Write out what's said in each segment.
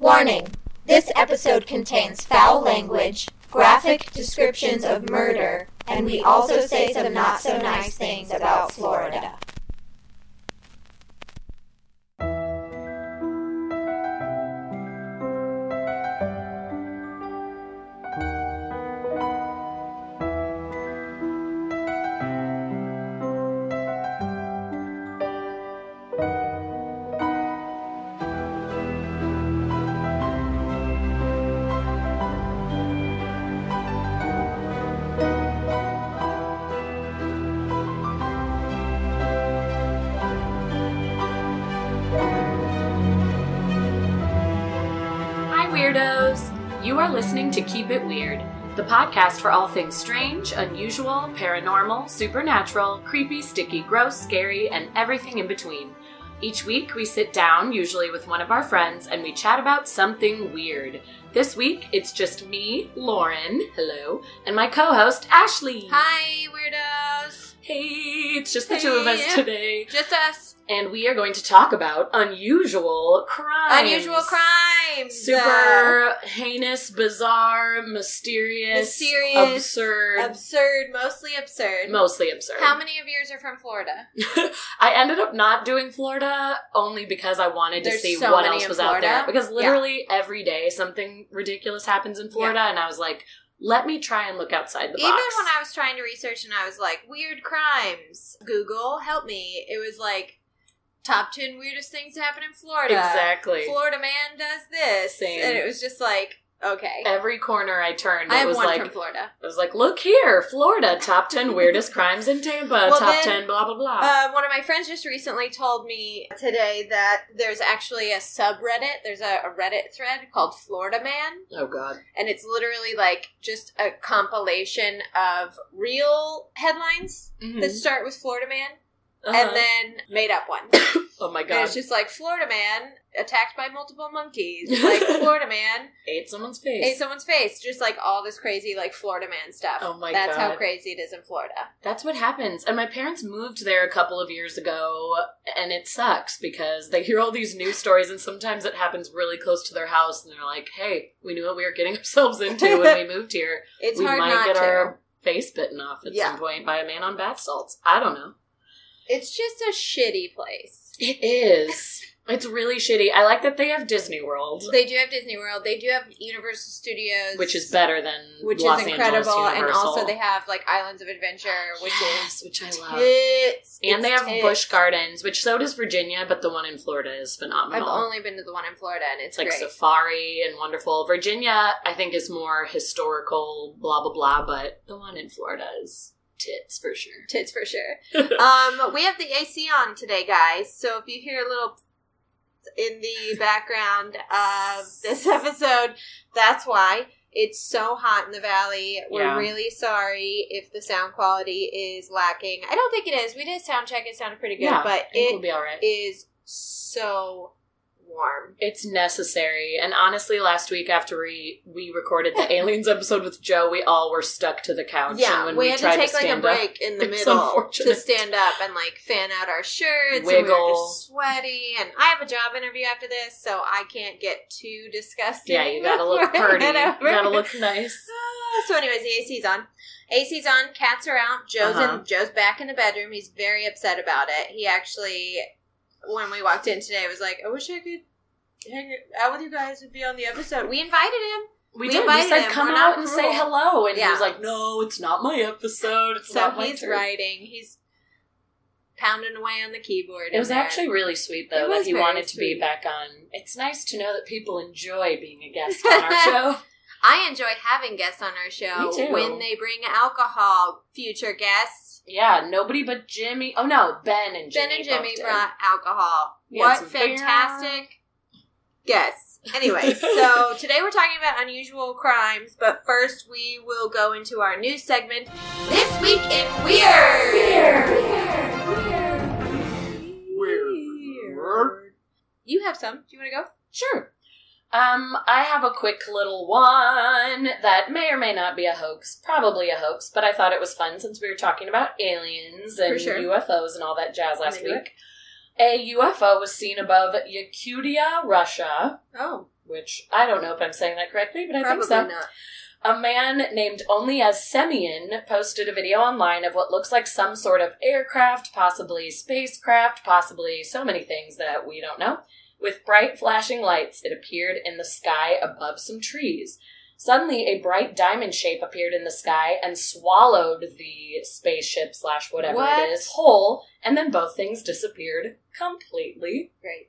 Warning this episode contains foul language, graphic descriptions of murder, and we also say some not so nice things about Florida. To Keep It Weird, the podcast for all things strange, unusual, paranormal, supernatural, creepy, sticky, gross, scary, and everything in between. Each week, we sit down, usually with one of our friends, and we chat about something weird. This week, it's just me, Lauren, hello, and my co host, Ashley. Hi, weirdos. Hey, it's just the two of us Hey. today, Just us. And we are going to talk about unusual crimes. Unusual crimes. Uh, Super heinous, bizarre, mysterious, Mysterious, absurd, absurd, mostly absurd. mostly absurd. How many of yours are from Florida? I ended up not doing Florida only because I wanted to see so what else was out there. Because literally every day something ridiculous happens in Florida, and I was like, let me try and look outside the box. Even when I was trying to research and I was like, weird crimes. Google, help me. It was like, top 10 weirdest things to happen in Florida. exactly. Florida man does this. Same. And it was just like, okay. Every corner I turned, I was like from Florida. it was like, look here, Florida, top ten weirdest crimes in Tampa, Well, top then, ten, blah blah blah. Uh, one of my friends just recently told me today that there's actually a subreddit. There's a, a Reddit thread called Florida Man, oh god. and it's literally like just a compilation of real headlines Mhm. that start with Florida Man Uh-huh. and then made up ones. oh my And god, it's just like Florida Man attacked by multiple monkeys, like Florida Man ate someone's face. ate someone's face, just like all this crazy like Florida Man stuff. Oh my That's how crazy it is in Florida. That's what happens. And my parents moved there a couple of years ago, and it sucks because they hear all these news stories, and sometimes it happens really close to their house, and they're like, hey, we knew what we were getting ourselves into when we moved here. It's we hard might not get to. our face bitten off at Yeah. some point by a man on bath salts. I don't know. It's just a shitty place. It is. It's really shitty. I like that they have Disney World, They do have Disney World. They do have Universal Studios, which is better than which Los is Angeles incredible, and Universal. also they have like Islands of Adventure, which yes, which I is love. tits. And they It's have tits. Busch Gardens, which so does Virginia, but the one in Florida is phenomenal. I've phenomenal. only been to the one in Florida, and it's It's like great. safari and wonderful. Virginia, I think, is more historical, blah blah blah, but the one in Florida is tits for sure. tits for sure. um, we have the AC on today, guys. So if you hear a little in the background of this episode, that's why. It's so hot in the valley. We're Yeah. really sorry if the sound quality is lacking. I don't think it is. We did a sound check. It sounded pretty good, yeah, but it we'll be all right. is so warm. It's necessary. And honestly, last week after we we recorded the aliens episode with Joe, we all were stuck to the couch. Yeah, and when we, we, had to take like a break in the middle to stand up and like fan out our shirts. And we were Wiggle. just sweaty, and I have a job interview after this, so I can't get too disgusting. yeah, you gotta look pretty. You gotta look nice. Ah, So, anyways, the AC's on. AC's on. Cats are out. Joe's Uh-huh. in. Joe's back in the bedroom. He's very upset about it. He actually, when we walked in today, was like, "I wish I could hang out with you guys and be on the episode." We invited him. We, We did. We said him. come We're out and cruel." say hello, and he was like, "No, it's not my episode. It's So not my he's turn." writing. He's pounding away on the keyboard. It was there. actually really sweet though that he wanted to be back on. It's nice to know that people enjoy being a guest on our show. I enjoy having guests on our show when they bring alcohol. Future guests. Yeah, nobody but Jimmy. Oh no, Ben and Jimmy. Ben and Jimmy both did. brought alcohol. We what some beer. fantastic guests. Anyway, so today we're talking about unusual crimes, but first we will go into our news segment. This week in Weird. Weird. Weird. Weird. Weird. You have some. Do you want to go? Sure. Um, I have a quick little one that may or may not be a hoax, probably a hoax, but I thought it was fun since we were talking about aliens and sure. UFOs and all that jazz last week. A UFO was seen above Yakutia, Russia, Oh, which I don't know if I'm saying that correctly, but I Probably think so. not. A man named Only as Semyon posted a video online of what looks like some sort of aircraft, possibly spacecraft, possibly so many things that we don't know. With bright flashing lights, it appeared in the sky above some trees. Suddenly, a bright diamond shape appeared in the sky and swallowed the spaceship slash whatever What? it is whole, and then both things disappeared completely. Great.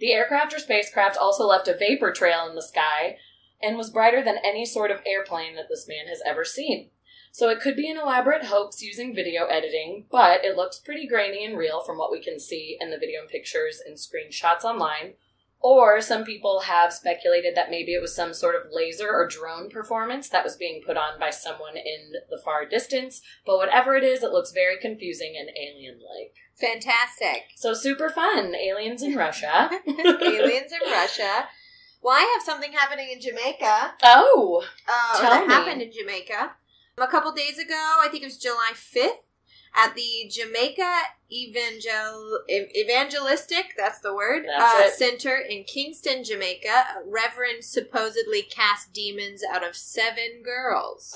The aircraft or spacecraft also left a vapor trail in the sky and was brighter than any sort of airplane that this man has ever seen. So it could be an elaborate hoax using video editing, but it looks pretty grainy and real from what we can see in the video and pictures and screenshots online. Or some people have speculated that maybe it was some sort of laser or drone performance that was being put on by someone in the far distance. But whatever it is, it looks very confusing and alien like. Fantastic. So super fun. Aliens in Russia. Aliens in Russia. Well, I have something happening in Jamaica. Oh, Uh, Tell that me. happened in Jamaica. A couple days ago, I think it was July 5th, at the Jamaica Evangel- Evangelistic, that's the word, That's uh. Center in Kingston, Jamaica. A reverend supposedly cast demons out of seven girls.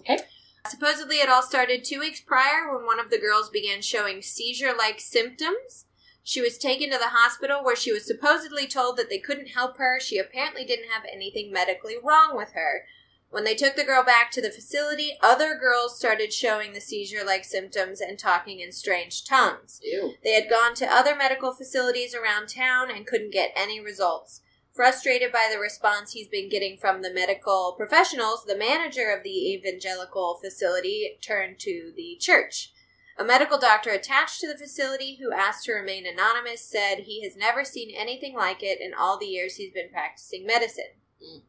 okay. Supposedly, it all started two weeks prior when one of the girls began showing seizure like symptoms. She was taken to the hospital where she was supposedly told that they couldn't help her. She apparently didn't have anything medically wrong with her. When they took the girl back to the facility, other girls started showing the seizure like symptoms and talking in strange tongues. Ew. They had gone to other medical facilities around town and couldn't get any results. Frustrated by the response he's been getting from the medical professionals, the manager of the evangelical facility turned to the church. A medical doctor attached to the facility who asked to remain anonymous said he has never seen anything like it in all the years he's been practicing medicine. Mm.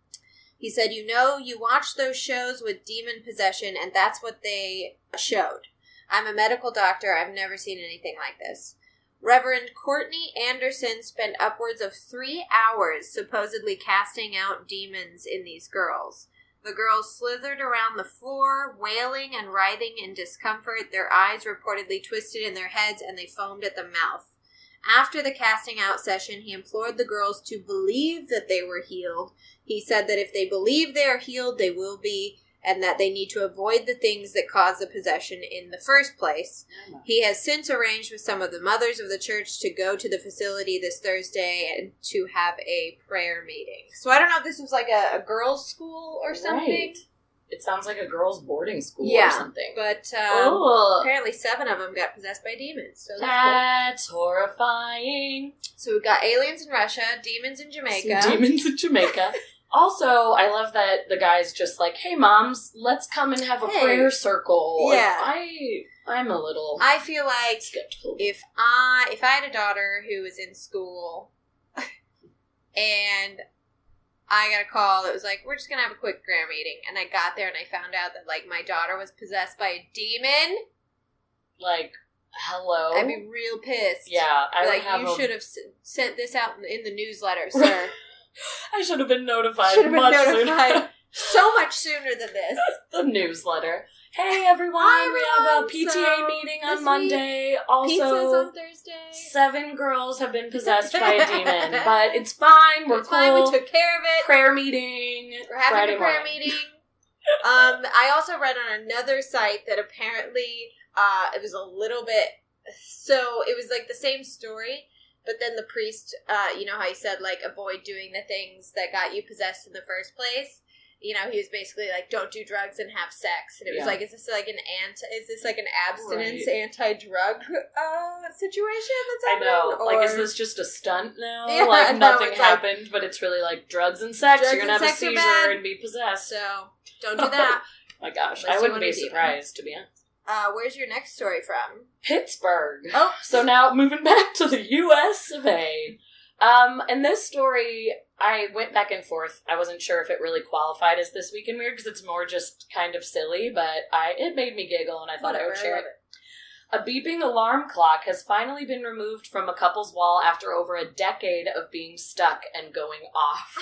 He said, You know, you watch those shows with demon possession, and that's what they showed. I'm a medical doctor. I've never seen anything like this. Reverend Courtney Anderson spent upwards of three hours supposedly casting out demons in these girls. The girls slithered around the floor, wailing and writhing in discomfort, their eyes reportedly twisted in their heads, and they foamed at the mouth. After the casting out session, he implored the girls to believe that they were healed. He said that if they believe they are healed, they will be, and that they need to avoid the things that cause the possession in the first place. He has since arranged with some of the mothers of the church to go to the facility this Thursday and to have a prayer meeting. So I don't know if this was like a, a girls' school or something, Right. It sounds like a girls' boarding school Yeah. or something. but um, apparently seven of them got possessed by demons. So that's that's horrifying. So we've got aliens in Russia, demons in Jamaica. Some demons in Jamaica. also, I love that the guy's just like, "Hey, moms, let's come and have a Hey. prayer circle." Yeah. I I'm a little I feel like skeptical. if I if I had a daughter who was in school and I got a call that was like, We're just gonna have a quick prayer meeting and I got there and I found out that like my daughter was possessed by a demon, like, hello. I'd be real pissed. yeah, I like you a- should have s- sent this out in- in the newsletter, sir. I should have been notified. Should have been much notified Sooner. so much sooner than this. the newsletter. Hey everyone, Hi, we have a. PTA So, meeting on Monday. Pizza's Also, on Thursday. seven girls have been possessed by a demon, but it's fine. We're It's cool. fine, we took care of it. prayer meeting. We're having Friday a prayer morning. meeting. um, I also read on another site that apparently uh, it was a little bit. So it was like the same story, but then the priest, uh, you know how he said like avoid doing the things that got you possessed in the first place. You know, he was basically like, "Don't do drugs and have sex," and it was Yeah. like, "Is this like an anti? Is this like an abstinence Right. anti-drug uh, situation that's I happening?" know. Like, is Or- this just a stunt now? Yeah, like, no, nothing it's like- happened, but it's really like drugs and sex. Drugs You're gonna and have a sex are seizure bad. and be possessed. so? Don't do that. My gosh, Unless I you wouldn't be demon. surprised, to be honest. Uh, where's your next story from? Pittsburgh. Oh, So now moving back to the U.S. of A. Um, and this story, I went back and forth. I wasn't sure if it really qualified as this week in weird because it's more just kind of silly, but I it made me giggle and I thought I would share love it. A beeping alarm clock has finally been removed from a couple's wall after over a decade of being stuck and going off.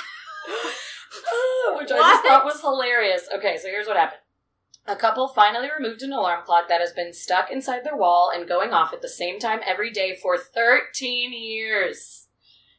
Which I just thought was hilarious. Okay, so here's what happened. A couple finally removed an alarm clock that has been stuck inside their wall and going off at the same time every day for 13 years.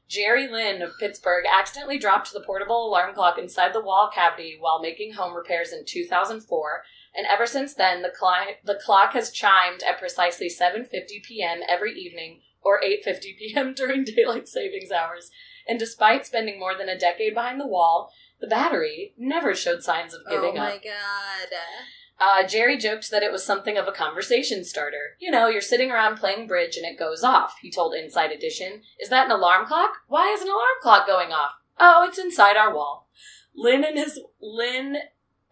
Jerry Lynn of Pittsburgh accidentally dropped the portable alarm clock inside the wall cavity while making home repairs in 2004, and ever since then, the, cli- the clock has chimed at precisely 7:50 p.m. every evening or 8:50 p.m. during daylight savings hours. And despite spending more than a decade behind the wall, the battery never showed signs of giving up. Oh my up. god. Uh, Jerry joked that it was something of a conversation starter. You know, you're sitting around playing bridge and it goes off, he told Inside Edition. Is that an alarm clock? Why is an alarm clock going off? Oh, it's inside our wall. Lynn and his Lynn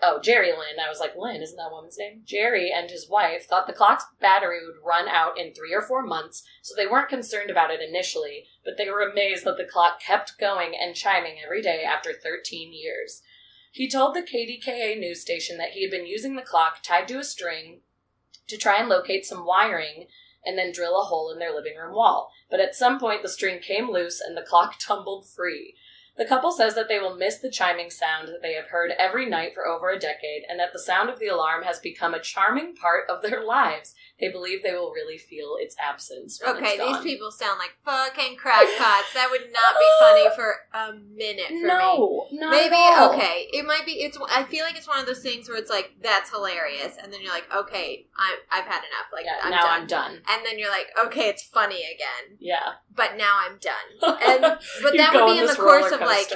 Oh, Jerry Lynn. I was like, Lynn, isn't that woman's name? Jerry and his wife thought the clock's battery would run out in three or four months, so they weren't concerned about it initially, but they were amazed that the clock kept going and chiming every day after 13 years. He told the KDKA news station that he had been using the clock tied to a string to try and locate some wiring and then drill a hole in their living room wall. But at some point, the string came loose and the clock tumbled free. The couple says that they will miss the chiming sound that they have heard every night for over a decade, and that the sound of the alarm has become a charming part of their lives. They believe they will really feel its absence. Okay, it's these people sound like fucking crackpots. That would not be funny for a minute for me. No, Maybe okay. It might be. It's. I feel like it's one of those things where it's like that's hilarious, and then you're like, okay, I, I've had enough. Like Yeah, I'm now done. I'm done. And then you're like, okay, it's funny again, Yeah, but now I'm done. And but that would be in the course of like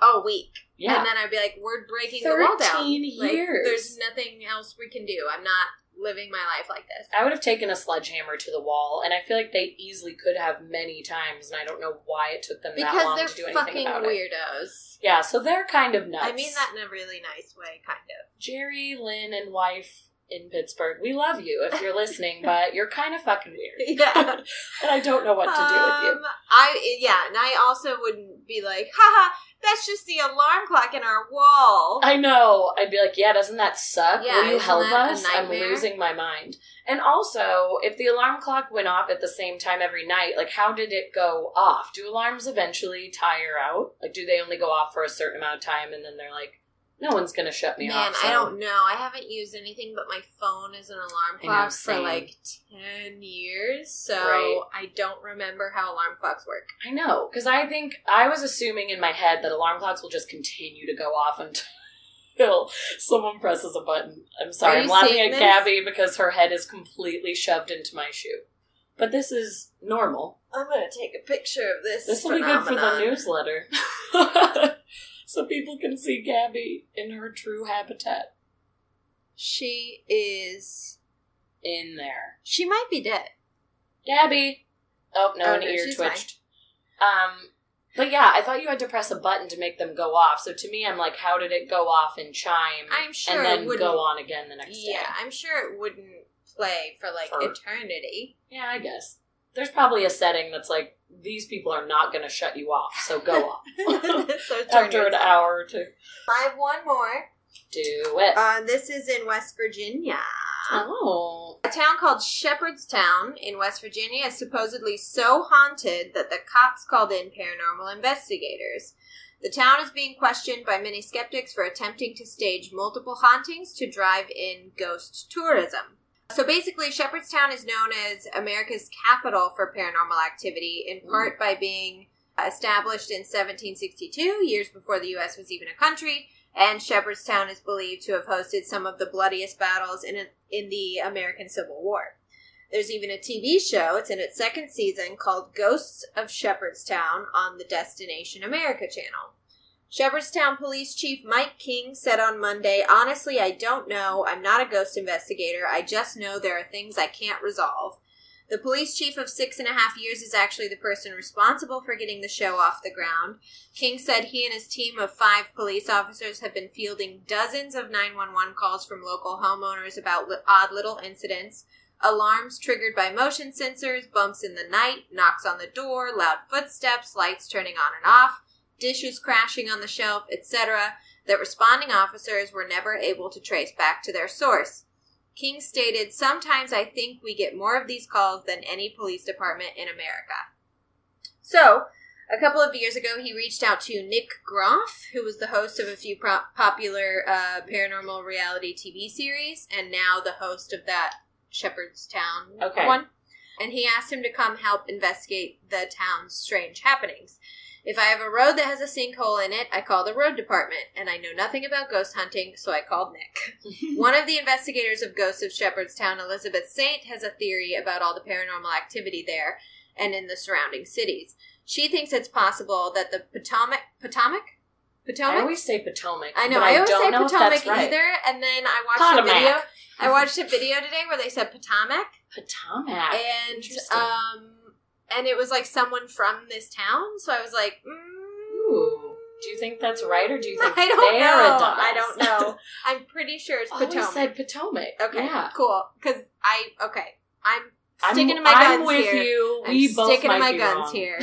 a week, yeah, and then I'd be like, we're breaking the wall down. 13 Like, years. there's nothing else we can do. I'm not living my life like this. I would have taken a sledgehammer to the wall, and I feel like they easily could have many times, and I don't know why it took them that long to do anything about it. weirdos. Yeah, so they're kind of nuts. I mean that in a really nice way, kind of. Jerry, Lynn, and wife in Pittsburgh, we love you if you're listening, but you're kind of fucking weird. Yeah. and I don't know what to do with you. Um, I yeah, and I also wouldn't be like, haha, that's just the alarm clock in our wall. I know. I'd be like, yeah, doesn't that suck? Yeah, Will you help us? I'm losing my mind. And also, if the alarm clock went off at the same time every night, like how did it go off? Do alarms eventually tire out? Like, do they only go off for a certain amount of time and then they're like, no one's gonna shut me Man, off? I so- don't know. I haven't used anything but my phone as an alarm I know, clock for like ten years, so Right. I don't remember how alarm clocks work. I know, because I think I was assuming in my head that alarm clocks will just continue to go off until someone presses a button. I'm sorry, I'm laughing at this? Gabby because her head is completely shoved into my shoe. But this is normal. I'm gonna take a picture of this. This will be good for the newsletter. so people can see Gabby in her true habitat She is. in there. She might be dead. Gabby! Oh, no, Oh, an no, ear twitched. Um, but yeah, I thought you had to press a button to make them go off. So to me, I'm like, how did it go off and chime I'm sure and it then wouldn't. go on again the next yeah, day? Yeah, I'm sure it wouldn't play for like For- eternity. Yeah, I guess. There's probably a setting that's like, these people are not going to shut you off, so go off. so After an hour or two. I have one more. Do it. Uh, this is in West Virginia. oh. A town called Shepherdstown in West Virginia is supposedly so haunted that the cops called in paranormal investigators. The town is being questioned by many skeptics for attempting to stage multiple hauntings to drive in ghost tourism. So basically, Shepherdstown is known as America's capital for paranormal activity, in mm. part by being established in 1762, years before the U.S. was even a country, and Shepherdstown is believed to have hosted some of the bloodiest battles in, in the American Civil War. There's even a TV show, it's in its second season, called Ghosts of Shepherdstown on the Destination America channel. Shepherdstown Police Chief Mike King said on Monday, Honestly, I don't know. I'm not a ghost investigator. I just know there are things I can't resolve. The police chief of six and a half years is actually the person responsible for getting the show off the ground. King said he and his team of five police officers have been fielding dozens of 911 calls from local homeowners about odd little incidents alarms triggered by motion sensors, bumps in the night, knocks on the door, loud footsteps, lights turning on and off, dishes crashing on the shelf, etc., that responding officers were never able to trace back to their source. King stated, Sometimes I think we get more of these calls than any police department in America. So, a couple of years ago, he reached out to Nick Groff, who was the host of a few pro- popular uh, paranormal reality TV series, and now the host of that Shepherdstown Okay. one. and he asked him to come help investigate the town's strange happenings. If I have a road that has a sinkhole in it, I call the road department, and I know nothing about ghost hunting, so I called Nick. One of the investigators of Ghosts of Shepherdstown, Elizabeth Saint, has a theory about all the paranormal activity there and in the surrounding cities. She thinks it's possible that the Potomac Potomac Potomac. I always say Potomac. I know. but I always don't say Potomac that's right. either, and then I watched Potomac. a video. I watched a video today where they said Potomac, Potomac. and um, and it was like someone from this town. So I was like, mm, Ooh. Do you think that's right, or do you think I don't know. I don't know. I'm pretty sure it's Always Potomac. said Potomac. okay, Yeah. cool. Because I okay, I'm I'm, sticking to my I'm guns with here. you. I'm We both sticking to my guns wrong. here.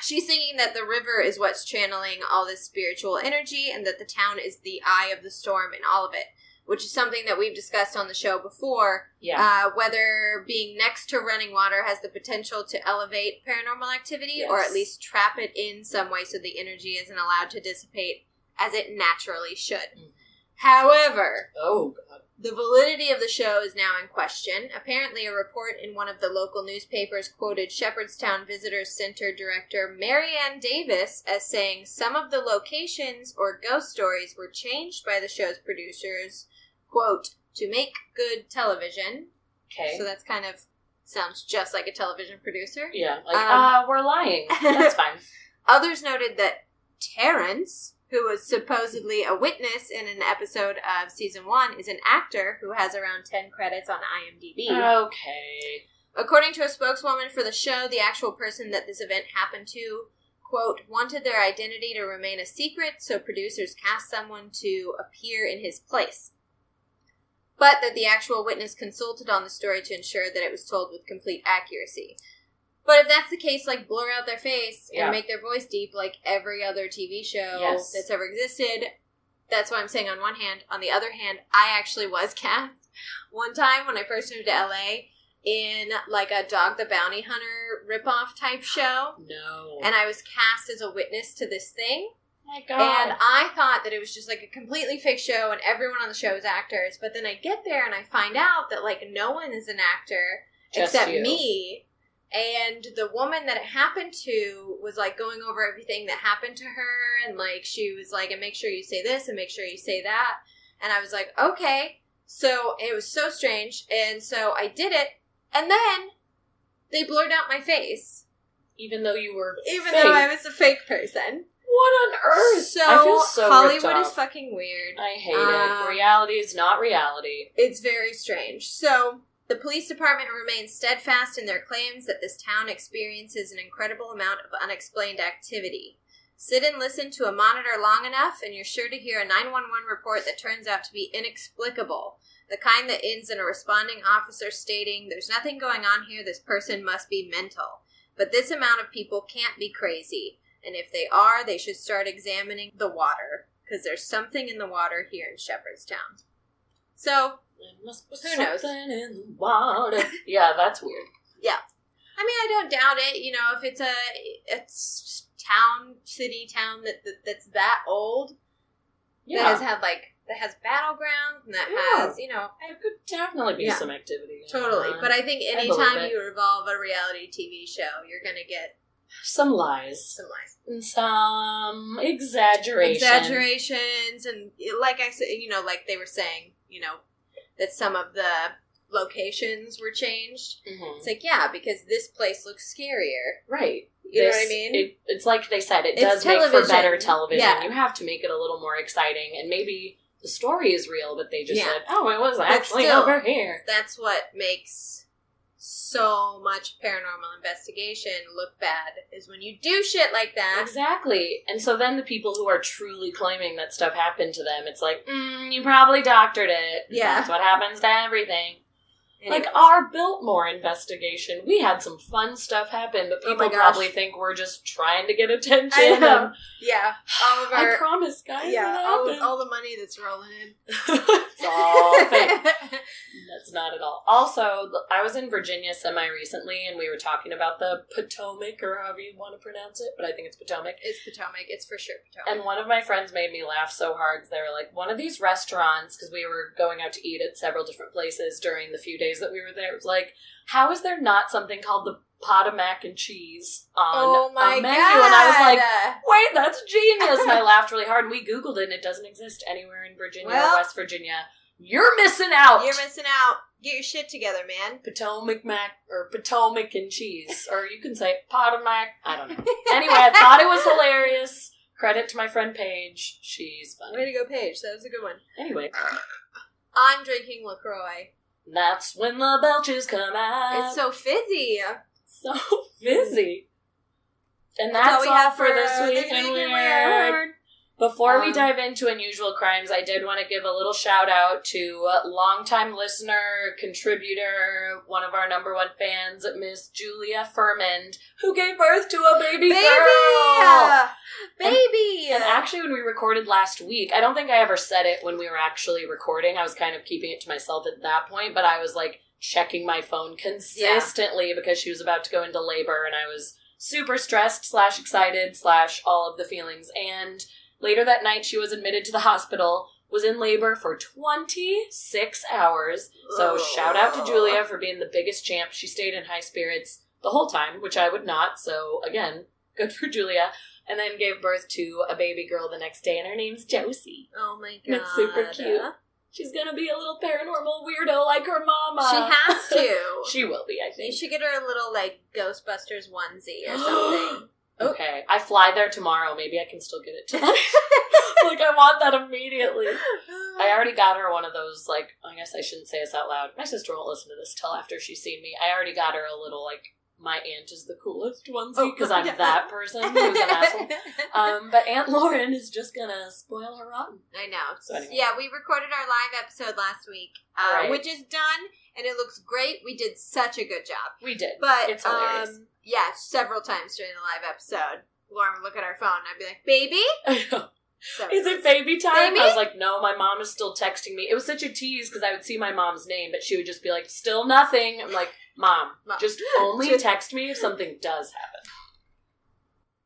She's thinking that the river is what's channeling all this spiritual energy and that the town is the eye of the storm in all of it, which is something that we've discussed on the show before. Yeah. Uh, whether being next to running water has the potential to elevate paranormal activity or at least trap it in some way so the energy isn't allowed to dissipate as it naturally should. Mhm. However, oh God. the validity of the show is now in question. Apparently, a report in one of the local newspapers quoted Shepherdstown Visitors Center director Marianne Davis as saying some of the locations or ghost stories were changed by the show's producers, quote, to make good television. Okay. So that's kind of sounds just like a television producer. yeah. Like, Um, uh, we're lying. That's fine. Others noted that Terrence, who was supposedly a witness in an episode of season one, is an actor who has around 10 credits on IMDb. Okay. According to a spokeswoman for the show, the actual person that this event happened to, quote, wanted their identity to remain a secret, so producers cast someone to appear in his place. But that the actual witness consulted on the story to ensure that it was told with complete accuracy. But if that's the case, like blur out their face Yeah. and make their voice deep like every other TV show Yes. that's ever existed, that's what I'm saying on one hand. On the other hand, I actually was cast one time when I first moved to LA in like a Dog the Bounty Hunter ripoff type show. No. And I was cast as a witness to this thing. My God. And I thought that it was just like a completely fake show and everyone on the show is actors. But then I get there and I find out that like no one is an actor Just except you. me. And the woman that it happened to was like going over everything that happened to her and like she was like, and make sure you say this and make sure you say that. And I was like, okay. So it was so strange. And so I did it. And then they blurred out my face. Even though you were Even fake. though I was a fake person. What on earth? So, I feel so ripped Hollywood is fucking weird. I hate Um, it. Reality is not reality. It's very strange. So, the police department remains steadfast in their claims that this town experiences an incredible amount of unexplained activity. Sit and listen to a monitor long enough, and you're sure to hear a 911 report that turns out to be inexplicable. The kind that ends in a responding officer stating, There's nothing going on here, this person must be mental. But this amount of people can't be crazy, and if they are, they should start examining the water, because there's something in the water here in Shepherdstown. So, There must be Who knows? in the water. yeah, that's weird. Yeah. I mean, I don't doubt it. You know, if it's a it's town, city, town that, that that's that old, that Yeah. has had like that has battlegrounds and that Yeah. has you know There could definitely be Yeah. some activity. totally. But I think anytime it. you revolve a reality TV show, you're gonna get some lies. some lies, And some exaggeration. exaggerations, and like I said, you know, like they were saying, you know, that some of the locations were changed. Mhm. It's like yeah, because this place looks scarier. Right. You know what I mean? It, it's like they said, it It's does make for better television. Yeah. You have to make it a little more exciting, and maybe the story is real, but they just Yeah. said, "Oh, it was But actually still- over here." that's what makes so much paranormal investigation look bad is when you do shit like that. Exactly. And so then the people who are truly claiming that stuff happened to them, it's like, mm, you probably doctored it. Yeah. That's what happens to everything. Like our Biltmore investigation, we had some fun stuff happen, but Oh people gosh. probably think we're just trying to get attention. I and- yeah, all of I our promise, guys. yeah, all, all the money that's rolling in. it's all fake. That's not at all. Also, I was in Virginia semi recently, and we were talking about the Potomac, or however you want to pronounce it, but I think it's Potomac. it's Potomac. It's for sure Potomac. And one of my friends made me laugh so hard they were like, one of these restaurants, because we were going out to eat at several different places during the few days days that we were there. It was like, how is there not something called the pot of mac and cheese on oh my a menu? god! And I was like, wait, that's genius. And I laughed really hard. And we Googled it and it doesn't exist anywhere in Virginia Well- or West Virginia. You're missing out. you're missing out. Get your shit together, man. Potomac mac or Potomac and cheese. Or you can say pot of mac. I don't know. Anyway, I thought it was hilarious. Credit to my friend Paige. She's Way to go, Paige. That was a good one. Anyway, I'm drinking Lacroix. That's when the belches come out. it's so fizzy. so fizzy. And That's that's, all we all, have for for this week week in in Weird. Weird. Before we Um, dive into unusual crimes, I did want to give a little shout out to a longtime listener, contributor, one of our number one fans, Miss Julia Furmond, who gave birth to a baby, Baby! girl. Baby! And actually, when we recorded last week, I don't think I ever said it when we were actually recording. I was kind of keeping it to myself at that point, but I was like checking my phone consistently because she was about to go into labor, and I was super stressed slash excited slash all of the feelings. And later that night, she was admitted to the hospital. Was in labor for 26 hours. So, Ugh. shout out to Julia for being the biggest champ. She stayed in high spirits the whole time, which I would not. So, again, good for Julia and then gave birth to a baby girl the next day, and her name's Josie. oh my god. That's super cute. She's gonna be a little paranormal weirdo like her mama. She has to. she will be, I think. you should get her a little, like, Ghostbusters onesie or something. Oh. Okay, I fly there tomorrow. Maybe I can still get it tonight. like I want that immediately. I already got her one of those. Like I guess I shouldn't say this out loud. My sister won't listen to this till after she's seen me. I already got her a little like my aunt is the coolest onesie Oh, because I'm that person who's an asshole. Um, but Aunt Lauren is just gonna spoil her rotten. I know. So anyway. Yeah, we recorded our live episode last week, uh, Right. which is done, and it looks great. We did such a good job. We did, But it's hilarious. um, yeah, several times during the live episode, Lauren would look at our phone, and I'd be like, "Baby." So Is it baby time? Baby? I was like, no, my mom is still texting me. It was such a tease because I would see my mom's name, but she would just be like, still nothing. I'm like, mom, Mom. just only Just- text me if something does happen.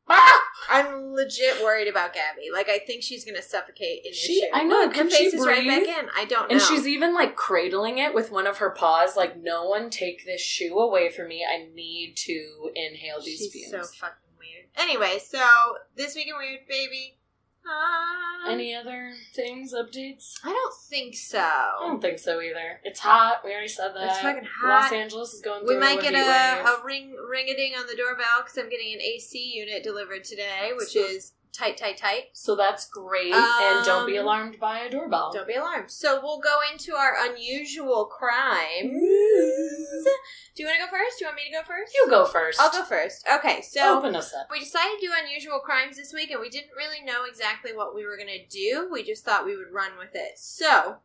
I'm legit worried about Gabby. Like, I think she's gonna suffocate in this She-. I know, Look, her can she face is right back breathe? in. I don't know. And she's even like cradling it with one of her paws, like, no one take this shoe away from me. I need to inhale these She's so fucking weird. Anyway, so this week in Weird Baby. Um, Any other things, updates? I don't think so. I don't think so either. It's hot. We already said that. It's fucking hot. Los. Angeles is going We through might get heat a, wave. a ring ring a ding on the doorbell because I'm getting an AC unit delivered today, which is tight, tight, tight. So that's great. and don't be Um, alarmed by a doorbell. Don't be alarmed. So we'll go into our unusual crimes. Do you want to go first? Do you want me to go first? You go first. I'll go first. Okay, so Open us up. we decided to do unusual crimes this week, and we didn't really know exactly what we were going to do. We just thought we would run with it. So,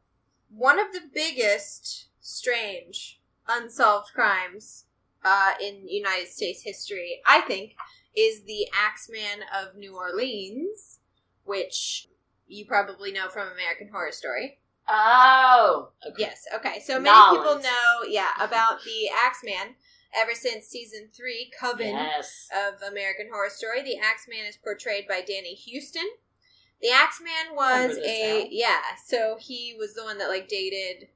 one of the biggest, strange, unsolved crimes uh, in United States history, I think, is the Axeman of New Orleans, which you probably know from American Horror Story. Oh. Okay. Yes. Okay. So many people know, yeah, about the Axeman ever since season three, Coven Yes. of American Horror Story. The Axeman is portrayed by Danny Huston. The Axeman was a now. yeah, so he was the one that like dated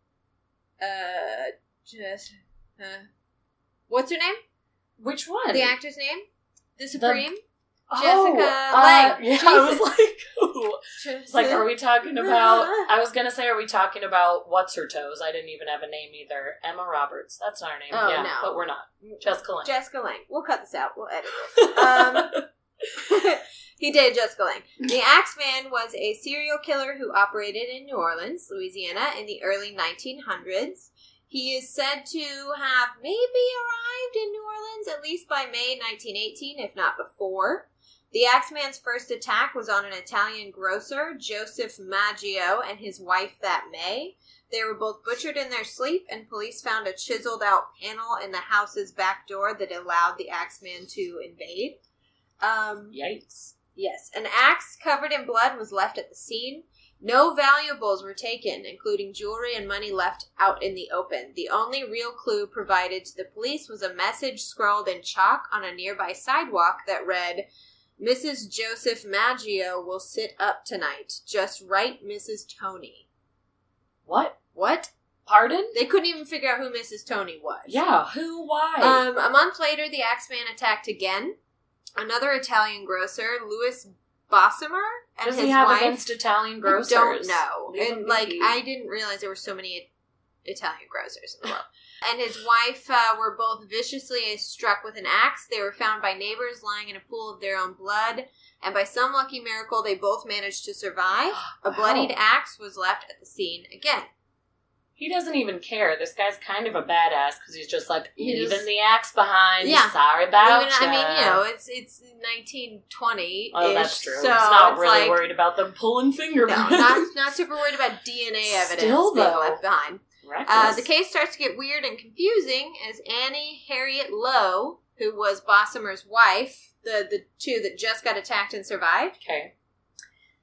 uh just uh what's her name? Which one? The actor's name? The Supreme? Oh, Jessica uh, Lange. Yeah, I was like, ooh. Like, are we talking about? I was gonna say, are we talking about what's her toes? I didn't even have a name either. Emma Roberts. That's not her name. Oh, yeah, no. but we're not. Jessica Lange. Jessica Lange. We'll cut this out. We'll edit it. Um, he dated Jessica Lange. The Axeman was a serial killer who operated in New Orleans, Louisiana, in the early 1900s. He is said to have maybe arrived in New Orleans at least by May 1918, if not before. The Axeman's first attack was on an Italian grocer, Joseph Maggio, and his wife that May. They were both butchered in their sleep, and police found a chiseled out panel in the house's back door that allowed the Axeman to invade. Um, Yikes. Yes, an axe covered in blood was left at the scene. No valuables were taken, including jewelry and money left out in the open. The only real clue provided to the police was a message scrawled in chalk on a nearby sidewalk that read, Mrs. Joseph Maggio will sit up tonight. Just write Mrs. Tony. What? What? Pardon? They couldn't even figure out who Mrs. Tony was. Yeah, who, why? Um, a month later, the Axeman attacked again. Another Italian grocer, Louis Besumer, and does his he have wife. against Italian grocers? I don't know. Leave and like. I didn't realize there were so many Italian grocers in the world. and his wife uh, were both viciously struck with an axe. They were found by neighbors lying in a pool of their own blood, and by some lucky miracle, they both managed to survive. A Wow. bloodied axe was left at the scene again. He doesn't even care. This guy's kind of a badass because he's just like He leaving just- the axe behind. Yeah. sorry about I mean, you know, it's it's 1920. Oh, that's true. So he's not it's really like, worried about them pulling fingerprints. No, not not super worried about DNA evidence Still, being though. left behind. Uh, the case starts to get weird and confusing as Annie Harriet Lowe, who was Besumer's wife, the the two that just got attacked and survived, Okay.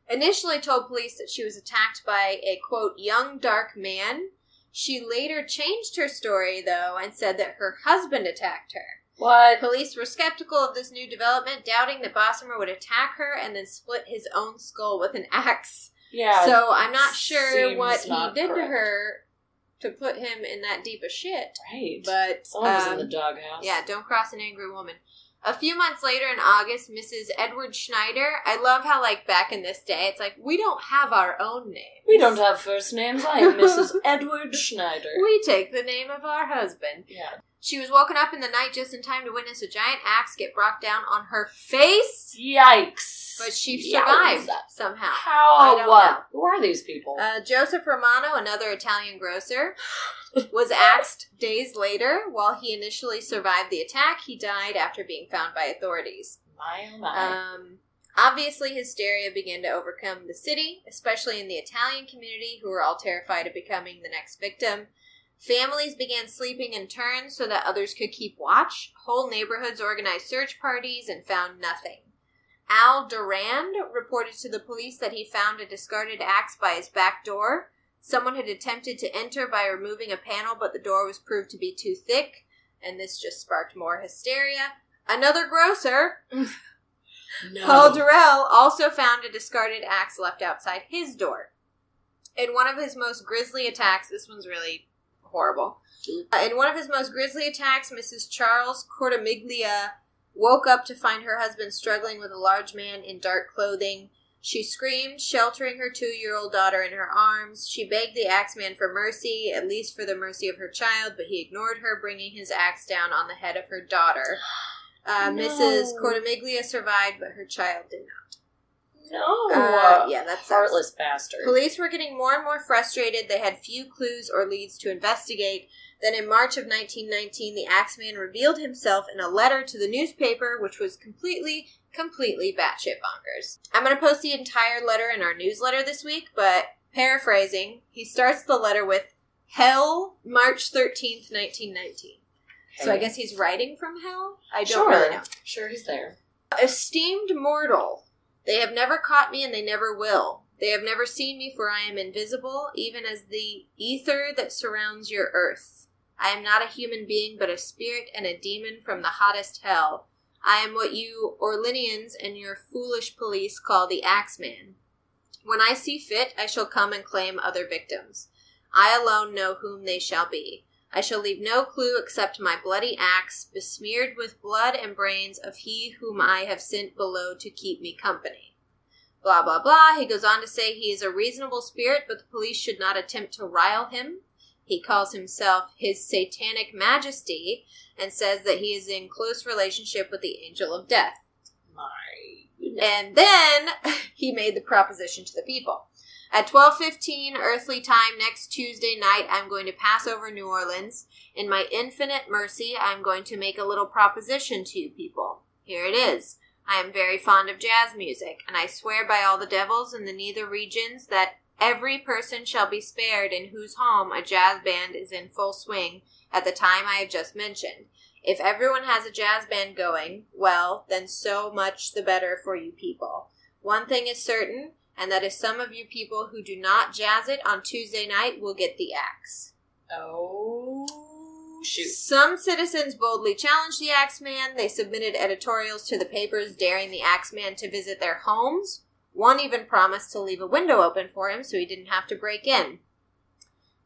initially told police that she was attacked by a quote young dark man. She later changed her story though and said that her husband attacked her. What? Police were skeptical of this new development, doubting that Besumer would attack her and then split his own skull with an axe. Yeah. so I'm not sure what he not did to her to put him in that deep of shit. right. But Someone was um, in the doghouse. yeah, don't cross an angry woman. A few months later in August, Mrs. Edward Schneider. I love how like back in this day, it's like we don't have our own name. We don't have first names. I am Mrs. Edward Schneider. We take the name of our husband. yeah. She was woken up in the night just in time to witness a giant axe get brought down on her face, Yikes. but she survived somehow. How? I don't what? know. Who are these people? Uh, Joseph Romano, another Italian grocer, was axed days later. While he initially survived the attack, he died after being found by authorities. my oh my. Um, obviously, hysteria began to overcome the city, especially in the Italian community, who were all terrified of becoming the next victim. Families began sleeping in turns so that others could keep watch. Whole neighborhoods organized search parties and found nothing. Al Durand reported to the police that he found a discarded axe by his back door. Someone had attempted to enter by removing a panel, but the door was proved to be too thick, and this just sparked more hysteria. Another grocer, no. Paul Durrell also found a discarded axe left outside his door. In one of his most grisly attacks, this one's really horrible. Uh, in one of his most grisly attacks, Mrs. Charles Cortimiglia woke up to find her husband struggling with a large man in dark clothing. She screamed, sheltering her two year old daughter in her arms. She begged the axeman for mercy, at least for the mercy of her child, but he ignored her, bringing his axe down on the head of her daughter. Uh, No. Mrs. Cortimiglia survived, but her child did not. no. Uh, yeah, that's Heartless bastard. Police were getting more and more frustrated. They had few clues or leads to investigate. Then in March of 1919, the Axeman revealed himself in a letter to the newspaper, which was completely, completely batshit bonkers. I'm going to post the entire letter in our newsletter this week, but paraphrasing, he starts the letter with Hell, March 13th, 1919. So I guess he's writing from hell? I don't sure. really know. Sure, he's there. Esteemed mortal, they have never caught me and they never will. They have never seen me, for I am invisible, even as the ether that surrounds your earth. I am not a human being, but a spirit and a demon from the hottest hell. I am what you Orleanians and your foolish police call the Axeman. When I see fit, I shall come and claim other victims. I alone know whom they shall be. I shall leave no clue except my bloody axe, besmeared with blood and brains of he whom I have sent below to keep me company. Blah, blah, blah. He goes on to say he is a reasonable spirit, but the police should not attempt to rile him. He calls himself His Satanic Majesty and says that he is in close relationship with the Angel of Death. My goodness. And then he made the proposition to the people. At 12:15 earthly time next Tuesday night, I'm going to pass over New Orleans. In my infinite mercy, I'm going to make a little proposition to you people. Here it is. I am very fond of jazz music, and I swear by all the devils in the nether regions that every person shall be spared in whose home a jazz band is in full swing at the time I have just mentioned. If everyone has a jazz band going, well, then so much the better for you people. One thing is certain, and that is some of you people who do not jazz it on Tuesday night will get the axe. Oh, shoot. Some citizens boldly challenged the Axeman. They submitted editorials to the papers daring the Axeman to visit their homes. One even promised to leave a window open for him so he didn't have to break in.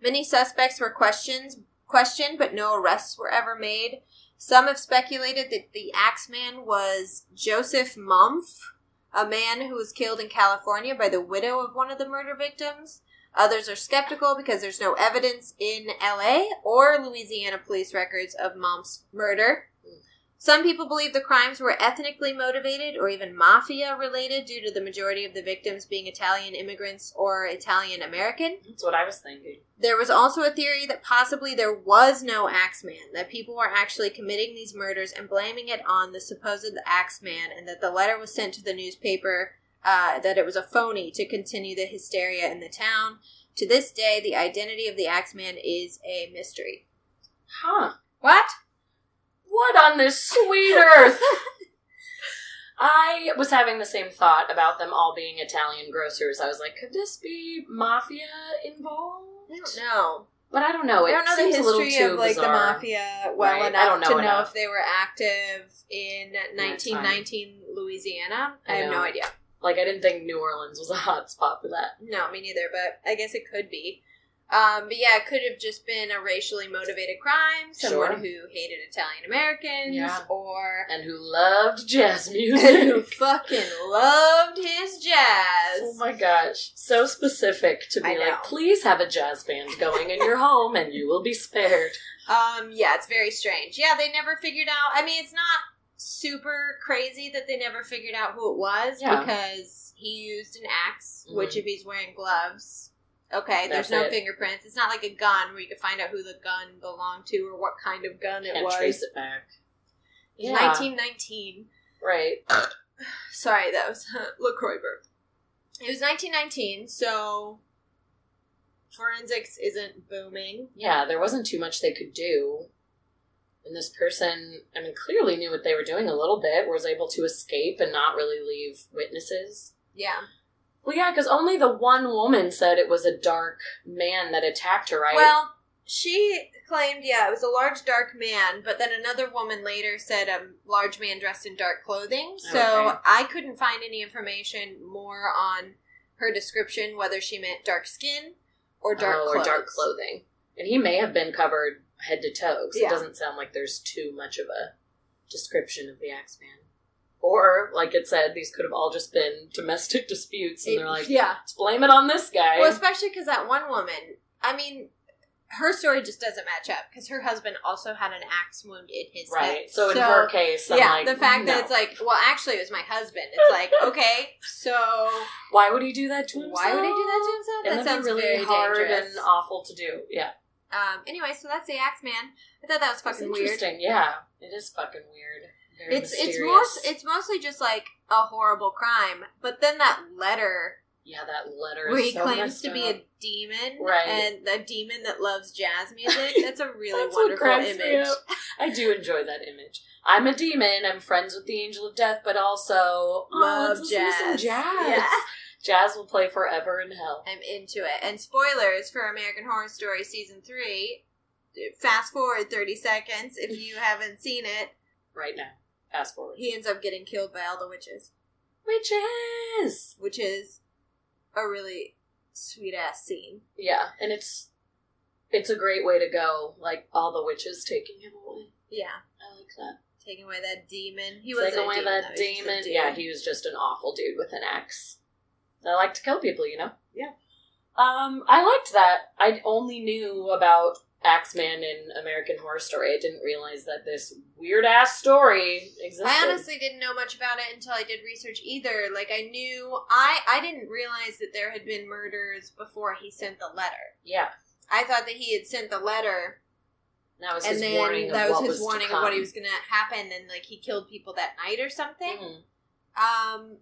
Many suspects were questions questioned, but no arrests were ever made. Some have speculated that the Axeman was Joseph Mumph, a man who was killed in California by the widow of one of the murder victims. Others are skeptical because there's no evidence in LA or Louisiana police records of Mumph's murder. Some people believe the crimes were ethnically motivated or even mafia related due to the majority of the victims being Italian immigrants or Italian American. That's what I was thinking. There was also a theory that possibly there was no Axeman, that people were actually committing these murders and blaming it on the supposed Axeman, and that the letter was sent to the newspaper, uh, that it was a phony to continue the hysteria in the town. To this day, the identity of the Axeman is a mystery. Huh. What? What on this sweet earth? I was having the same thought about them all being Italian grocers. I was like, could this be mafia involved? I don't know. But I don't know. It I don't know the history of like the mafia well Right, I enough don't know to know if they were active in 1919 Louisiana. I, I have no idea. Like I didn't think New Orleans was a hot spot for that. No, me neither, but I guess it could be. Um, but yeah, it could have just been a racially motivated crime, someone Sure. who hated Italian Americans, Yeah. or And who loved jazz music, who fucking loved his jazz. Oh my gosh. So specific to be like, please have a jazz band going in your home and you will be spared. Um, yeah, it's very strange. Yeah, they never figured out. I mean, it's not super crazy that they never figured out who it was Yeah. because he used an ax Mhm. which if he's wearing gloves, okay, there's That's no it. fingerprints. It's not like a gun where you can find out who the gun belonged to or what kind of gun it Can't was. trace it back. Yeah. 1919. Right. Sorry, that was LaCroix burp. It was 1919, so forensics isn't booming. Yeah, there wasn't too much they could do. And this person, I mean, clearly knew what they were doing a little bit, was able to escape and not really leave witnesses. Yeah. Well, yeah, because only the one woman said it was a dark man that attacked her, right? Well, she claimed, yeah, it was a large dark man, but then another woman later said a large man dressed in dark clothing. So I couldn't find any information more on her description, whether she meant dark skin or dark oh, clothes. or dark clothing. And he may have been covered head to toe, so Yeah. it doesn't sound like there's too much of a description of the Axeman. Or, like it said, these could have all just been domestic disputes, and they're like, yeah. let's blame it on this guy. Well, especially because that one woman, I mean, her story just doesn't match up because her husband also had an axe wound in his head. right. So in her case, I'm yeah, like, the fact no. that it's like, well, actually, it was my husband. It's like, okay, so why would he do that to himself? why would he do that to himself? And that sounds really very hard dangerous. and awful to do. Yeah, Um. Anyway, so that's the Axe Man. I thought that was fucking weird. interesting. Yeah, it is fucking weird. Very It's it's most it's mostly just like a horrible crime, but then that letter yeah, that letter where he so claims to be up. a demon, Right. And a demon that loves jazz music. That's a really That's wonderful image. I do enjoy that image. I'm a demon. I'm friends with the angel of death, but also oh, Love some jazz. jazz. Yeah. Jazz will play forever in hell. I'm into it. And spoilers for American Horror Story season three. Fast forward thirty seconds if you haven't seen it. Right now, fast forward. He ends up getting killed by all the witches, Witches. which is a really sweet ass scene. Yeah, and it's it's a great way to go. Like all the witches taking him away. Yeah, I like that. taking away that demon. He was a away demon, that though. He was just a demon. Yeah, he was just an awful dude with an axe. I like to kill people, you know. Yeah. Um, I liked that. I only knew about Axeman in American Horror Story. I didn't realize that this weird ass story existed. I honestly didn't know much about it until I did research either. Like I knew I I didn't realize that there had been murders before he sent the letter. yeah, I thought that he had sent the letter that was and his then warning. Of that was his to warning of what he was going to happen and like he killed people that night or something. Mhm. Um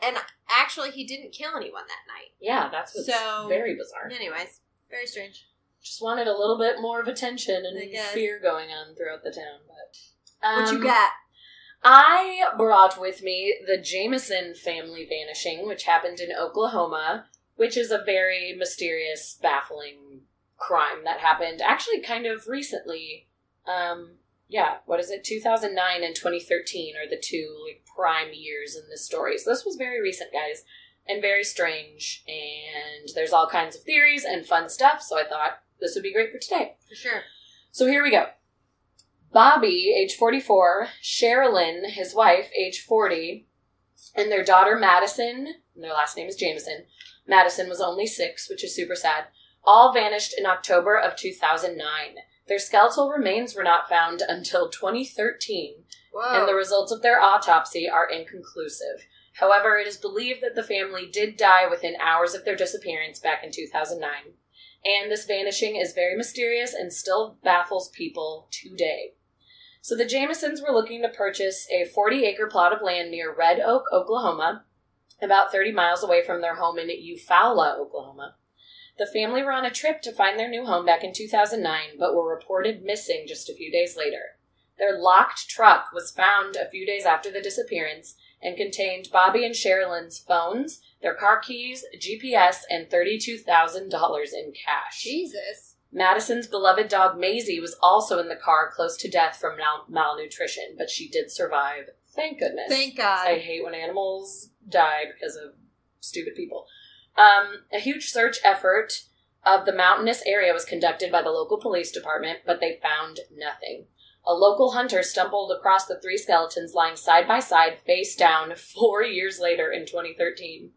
and actually he didn't kill anyone that night. Yeah, that's what's So- very bizarre. Anyways, very strange. Just wanted a little bit more of attention and fear going on throughout the town. But What you Um, got? I brought with me the Jamison family vanishing, which happened in Oklahoma, which is a very mysterious, baffling crime that happened actually kind of recently. Um, yeah, what is it? 2009 and 2013 are the two like prime years in this story. So this was very recent, guys, and very strange. And there's all kinds of theories and fun stuff. So I thought this would be great for today. For sure. So here we go. Bobby, age 44, Sherilyn, his wife, age 40, and their daughter Madyson, and their last name is Jamison. Madyson was only six, which is super sad. All vanished in October of 2009. Their skeletal remains were not found until 2013, Whoa. and the results of their autopsy are inconclusive. However, it is believed that the family did die within hours of their disappearance back in 2009. And this vanishing is very mysterious and still baffles people today. So the Jamisons were looking to purchase a 40 acre plot of land near Red Oak, Oklahoma, about 30 miles away from their home in Eufaula, Oklahoma. The family were on a trip to find their new home back in 2009, but were reported missing just a few days later. Their locked truck was found a few days after the disappearance and contained Bobby and Sherilyn's phones, their car keys, GPS, and $32,000 in cash. Jesus. Madyson's beloved dog Maisie was also in the car close to death from mal- malnutrition, but she did survive. Thank goodness. Thank God. I hate when animals die because of stupid people. Um, a huge search effort of the mountainous area was conducted by the local police department, but they found nothing. A local hunter stumbled across the three skeletons lying side by side, face down, four years later in 2013.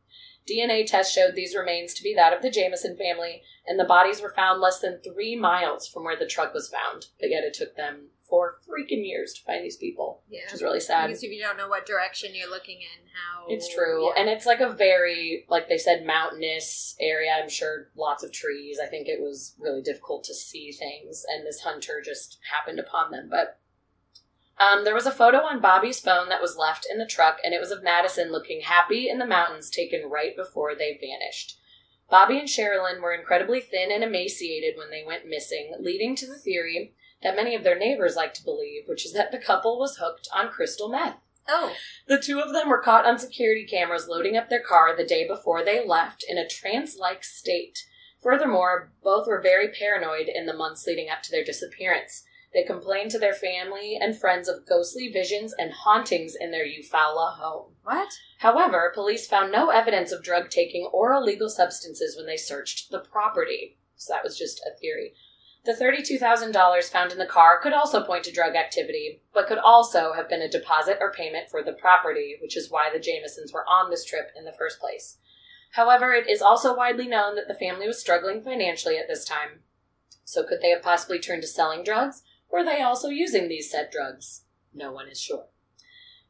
DNA tests showed these remains to be that of the Jamison family, and the bodies were found less than three miles from where the truck was found. But yet it took them four freaking years to find these people, Yeah. which is really sad. guess if you don't know what direction you're looking in, how It's true. Yeah. And it's like a very, like they said, mountainous area. I'm sure lots of trees. I think it was really difficult to see things, and this hunter just happened upon them. But um, there was a photo on Bobby's phone that was left in the truck, and it was of Madyson looking happy in the mountains taken right before they vanished. Bobby and Sherilyn were incredibly thin and emaciated when they went missing, leading to the theory that many of their neighbors like to believe, which is that the couple was hooked on crystal meth. oh, The two of them were caught on security cameras loading up their car the day before they left in a trance like state. Furthermore, both were very paranoid in the months leading up to their disappearance. They complained to their family and friends of ghostly visions and hauntings in their Eufaula home. what? However, police found no evidence of drug taking or illegal substances when they searched the property. So that was just a theory. The $32,000 found in the car could also point to drug activity, but could also have been a deposit or payment for the property, which is why the Jamisons were on this trip in the first place. However, it is also widely known that the family was struggling financially at this time. So could they have possibly turned to selling drugs? Were they also using these said drugs? No one is sure.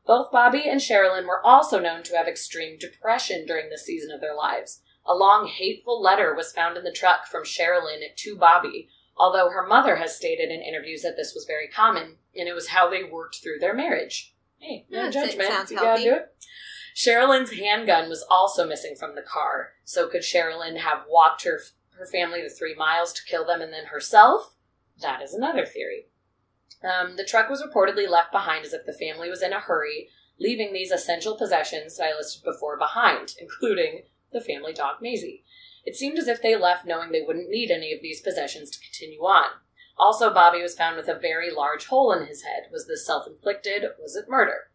Both Bobby and Sherilyn were also known to have extreme depression during this season of their lives. A long, hateful letter was found in the truck from Sherilyn to Bobby, although her mother has stated in interviews that this was very common, and it was how they worked through their marriage. Hey, no Yeah, judgment. sounds you gotta do it. Sherilyn's handgun was also missing from the car, so could Sherilyn have walked her her family the three miles to kill them and then herself? That is another theory. Um, the truck was reportedly left behind as if the family was in a hurry, leaving these essential possessions that I listed before behind, including the family dog Maisie. It seemed as if they left knowing they wouldn't need any of these possessions to continue on. Also, Bobby was found with a very large hole in his head. Was this self inflicted? Was it murder?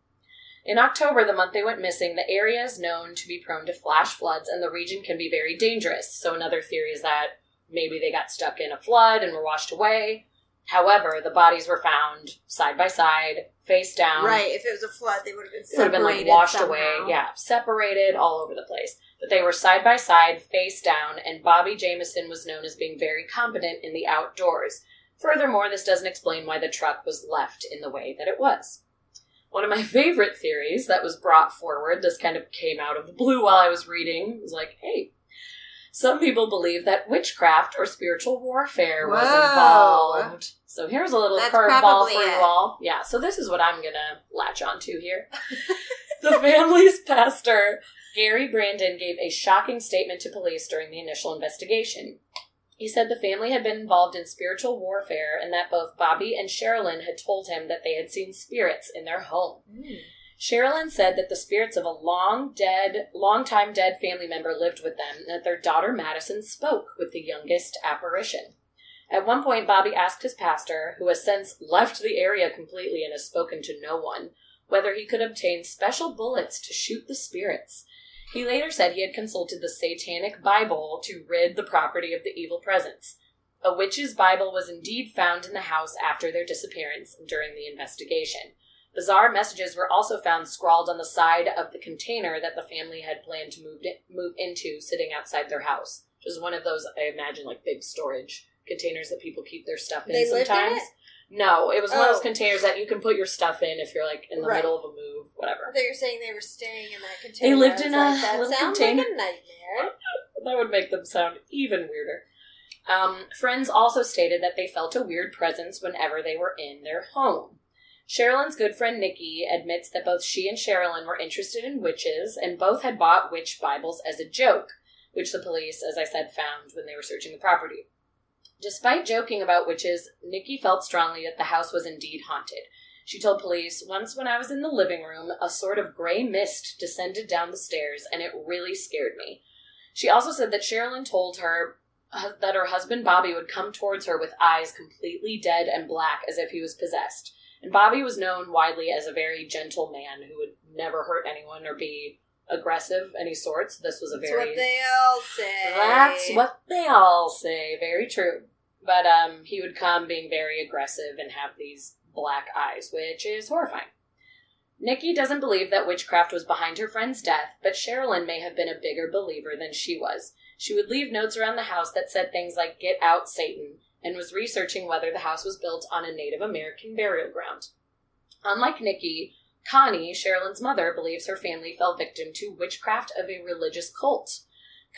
In October, the month they went missing, the area is known to be prone to flash floods and the region can be very dangerous. So, another theory is that maybe they got stuck in a flood and were washed away. However, the bodies were found side by side, face down. right. If it was a flood, they would have been It would have been like washed somehow. away. Yeah, separated all over the place. But they were side by side, face down, and Bobby Jamison was known as being very competent in the outdoors. Furthermore, this doesn't explain why the truck was left in the way that it was. One of my favorite theories that was brought forward, this kind of came out of the blue while I was reading, was like, hey, some people believe that witchcraft or spiritual warfare was Whoa. involved. So here's a little curveball for you all. Yeah, so this is what I'm gonna latch onto here. the family's pastor, Gary Brandon, gave a shocking statement to police during the initial investigation. He said the family had been involved in spiritual warfare and that both Bobby and Sherilyn had told him that they had seen spirits in their home. Mm. Sherilyn said that the spirits of a long dead, long time dead family member lived with them, and that their daughter Madyson spoke with the youngest apparition. At one point, Bobby asked his pastor, who has since left the area completely and has spoken to no one, whether he could obtain special bullets to shoot the spirits. He later said he had consulted the Satanic Bible to rid the property of the evil presence. A witch's Bible was indeed found in the house after their disappearance during the investigation. Bizarre messages were also found scrawled on the side of the container that the family had planned to move, move into sitting outside their house. Which is one of those, I imagine, like big storage containers that people keep their stuff in They lived in sometimes. it? No, it was one of Oh. those containers that you can put your stuff in if you're like in the Right. middle of a move, whatever. They were saying they were staying in that container. They lived in like, a that little sounds container. like a nightmare. That would make them sound even weirder. Um, friends also stated that they felt a weird presence whenever they were in their home. Sherilyn's good friend Nikki admits that both she and Sherilyn were interested in witches and both had bought witch Bibles as a joke, which the police, as I said, found when they were searching the property. Despite joking about witches, Nikki felt strongly that the house was indeed haunted. She told police, Once when I was in the living room, a sort of gray mist descended down the stairs, and it really scared me. She also said that Sherilyn told her that her husband Bobby would come towards her with eyes completely dead and black as if he was possessed. And Bobby was known widely as a very gentle man who would never hurt anyone or be aggressive of any sorts. This was a That's very what they all say. that's what they all say. Very true. But um, he would come being very aggressive and have these black eyes, which is horrifying. Nikki doesn't believe that witchcraft was behind her friend's death, but Sherilyn may have been a bigger believer than she was. She would leave notes around the house that said things like, Get out, Satan, and was researching whether the house was built on a Native American burial ground. Unlike Nikki, Connie, Sherilyn's mother, believes her family fell victim to witchcraft of a religious cult.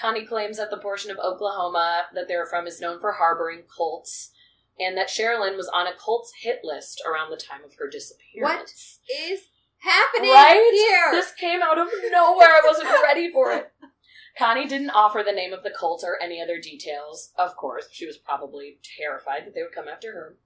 Connie claims that the portion of Oklahoma that they're from is known for harboring cults, and that Sherilyn was on a cult's hit list around the time of her disappearance. What is happening Right? here? This came out of nowhere. I wasn't ready for it. Connie didn't offer the name of the cult or any other details. Of course, she was probably terrified that they would come after her.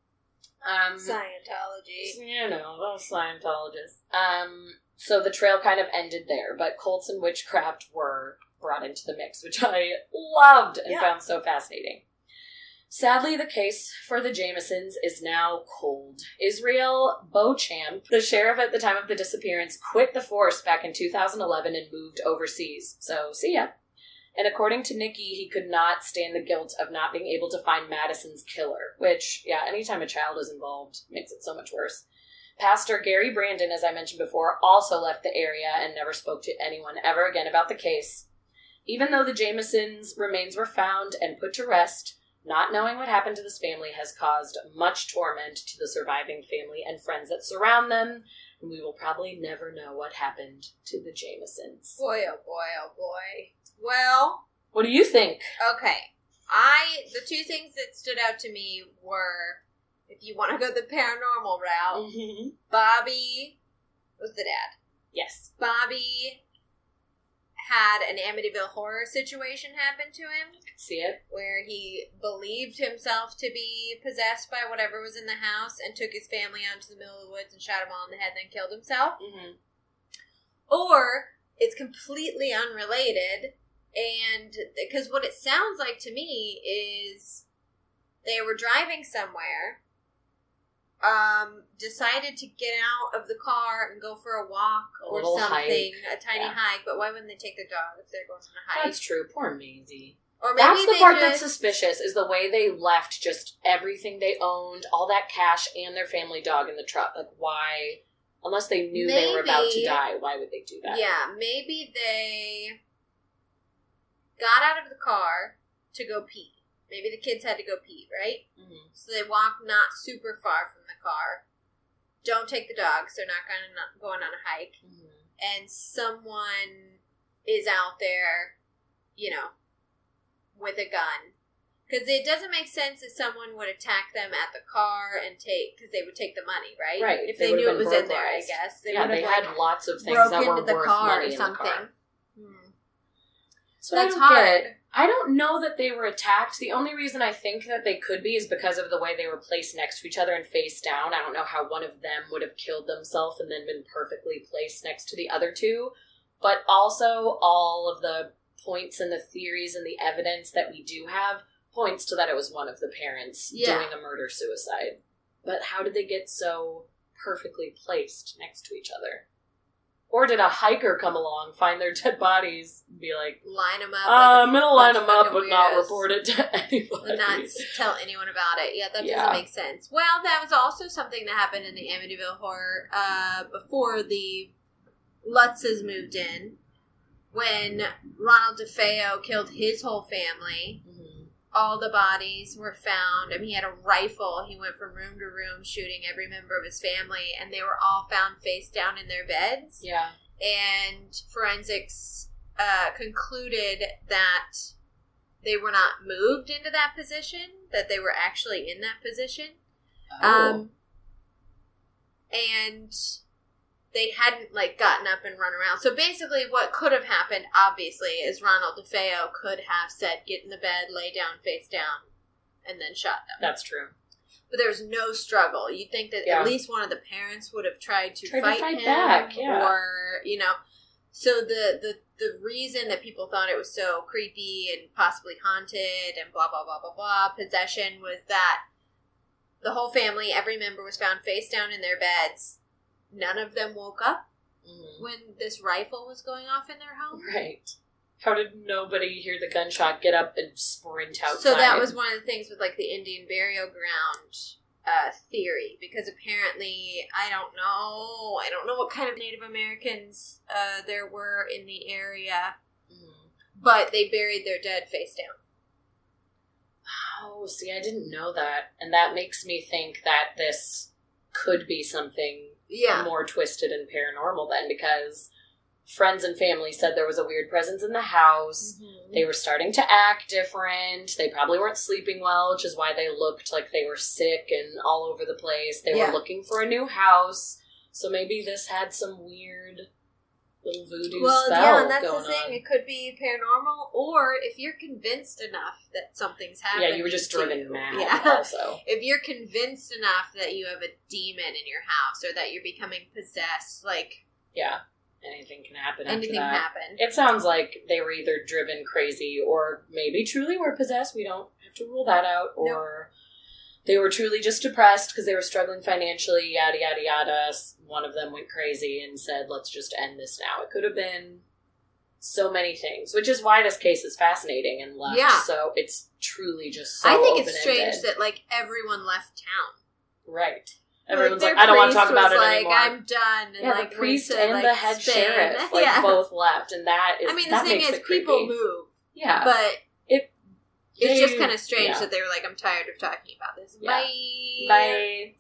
Um, Scientology. you know, those Scientologists. Um, so the trail kind of ended there, but cults and witchcraft were brought into the mix, which I loved and Yeah. found so fascinating. Sadly, the case for the Jamisons is now cold. Israel Beauchamp, the sheriff at the time of the disappearance, quit the force back in 2011 and moved overseas. So, see ya. And according to Nikki, he could not stand the guilt of not being able to find Madyson's killer, which, yeah, anytime a child is involved makes it so much worse. Pastor Gary Brandon, as I mentioned before, also left the area and never spoke to anyone ever again about the case. Even though the Jamisons' remains were found and put to rest, not knowing what happened to this family has caused much torment to the surviving family and friends that surround them, and we will probably never know what happened to the Jamisons. Boy, oh boy, oh boy. Well, What do you think? okay. I the two things that stood out to me were if you want to go the paranormal route, Mm-hmm. Bobby was the dad. Yes. Bobby had an Amityville horror situation happen to him See it? where he believed himself to be possessed by whatever was in the house and took his family out into the middle of the woods and shot them all in the head and then killed himself. Mm-hmm. Or it's completely unrelated and because what it sounds like to me is they were driving somewhere um decided to get out of the car and go for a walk A or something hike. a tiny Yeah. hike but why wouldn't they take their dog if they're going on a hike That's true. Poor Maisie. or maybe That's the part just, that's suspicious is the way they left just everything they owned, all that cash and their family dog in the truck. Like why unless they knew they were about to die, why would they do that? yeah maybe they got out of the car to go pee maybe the kids had to go pee right Mhm. So they walk not super far from the car. Don't take the dogs; they're not going to going on a hike. Mhm. And someone is out there, you know, with a gun. Because it doesn't make sense that someone would attack them at the car and take because they would take the money, right? Right, If they they, knew it was in there, I guess they yeah, would they have had like lots of things broke that were into the worth car money or something. Hmm. So That's I don't hard. get. I don't know that they were attacked. The only reason I think that they could be is because of the way they were placed next to each other and face down. I don't know how one of them would have killed themselves and then been perfectly placed next to the other two. But also, all of the points and the theories and the evidence that we do have points to that it was one of the parents Yeah. doing a murder suicide. But how did they get so perfectly placed next to each other? Or did a hiker come along, find their dead bodies, and be like, Line them up. uh, like I'm gonna line them up but not report it to anybody. and not tell anyone about it. Yeah, that doesn't make sense. Well, that was also something that happened in the Amityville horror uh, before the Lutzes moved in. When Ronald DeFeo killed his whole family. All the bodies were found. I mean, he had a rifle. He went from room to room shooting every member of his family, and they were all found face down in their beds Yeah. and forensics uh, concluded that they were not moved into that position, that they were actually in that position. Oh. Um, and they hadn't like gotten up and run around. So basically, what could have happened, obviously, is Ronald DeFeo could have said, "Get in the bed, lay down, face down," and then shot them. That's true. But there was no struggle. You'd think that Yeah. at least one of the parents would have tried to Tried to fight, fight him, back, yeah. or you know. So the the the reason that people thought it was so creepy and possibly haunted and blah blah blah blah blah possession was that the whole family, every member was found face down in their beds. None of them woke up Mhm. when this rifle was going off in their home. Right. How did nobody hear the gunshot, get up, and sprint outside? So that was one of the things with like the Indian burial ground uh, theory, because apparently I don't know, I don't know what kind of Native Americans uh, there were in the area, Mhm. but they buried their dead face down. Oh, see, I didn't know that. And that makes me think that this could be something Yeah, more twisted and paranormal then because friends and family said there was a weird presence in the house. Mm-hmm. They were starting to act different. They probably weren't sleeping well, which is why they looked like they were sick and all over the place. They Yeah. were looking for a new house. So maybe this had some weird little voodoo well, spell yeah, and that's the thing. on. It could be paranormal, or if you're convinced enough that something's happening. Yeah, you were just driven you. mad Yeah. also. if you're convinced enough that you have a demon in your house or that you're becoming possessed, like Yeah. Anything can happen after anything can happen. It sounds like they were either driven crazy or maybe truly were possessed. We don't have to rule that out. Or they were truly just depressed because they were struggling financially, yada, yada, yada. One of them went crazy and said, let's just end this now. It could have been so many things, which is why this case is fascinating and left. Yeah. So it's truly just so I think it's strange that like everyone left town. Right. Everyone's their like, I don't want to talk about it like, anymore. I'm done. And, yeah, like, the priest to, and like, the head Spain. sheriff like yeah. both left, and that is. I mean, the that thing is, creepy. people move, Yeah, but it. it's just kind of strange yeah. that they were like, "I'm tired of talking about this." Yeah. Bye. Bye.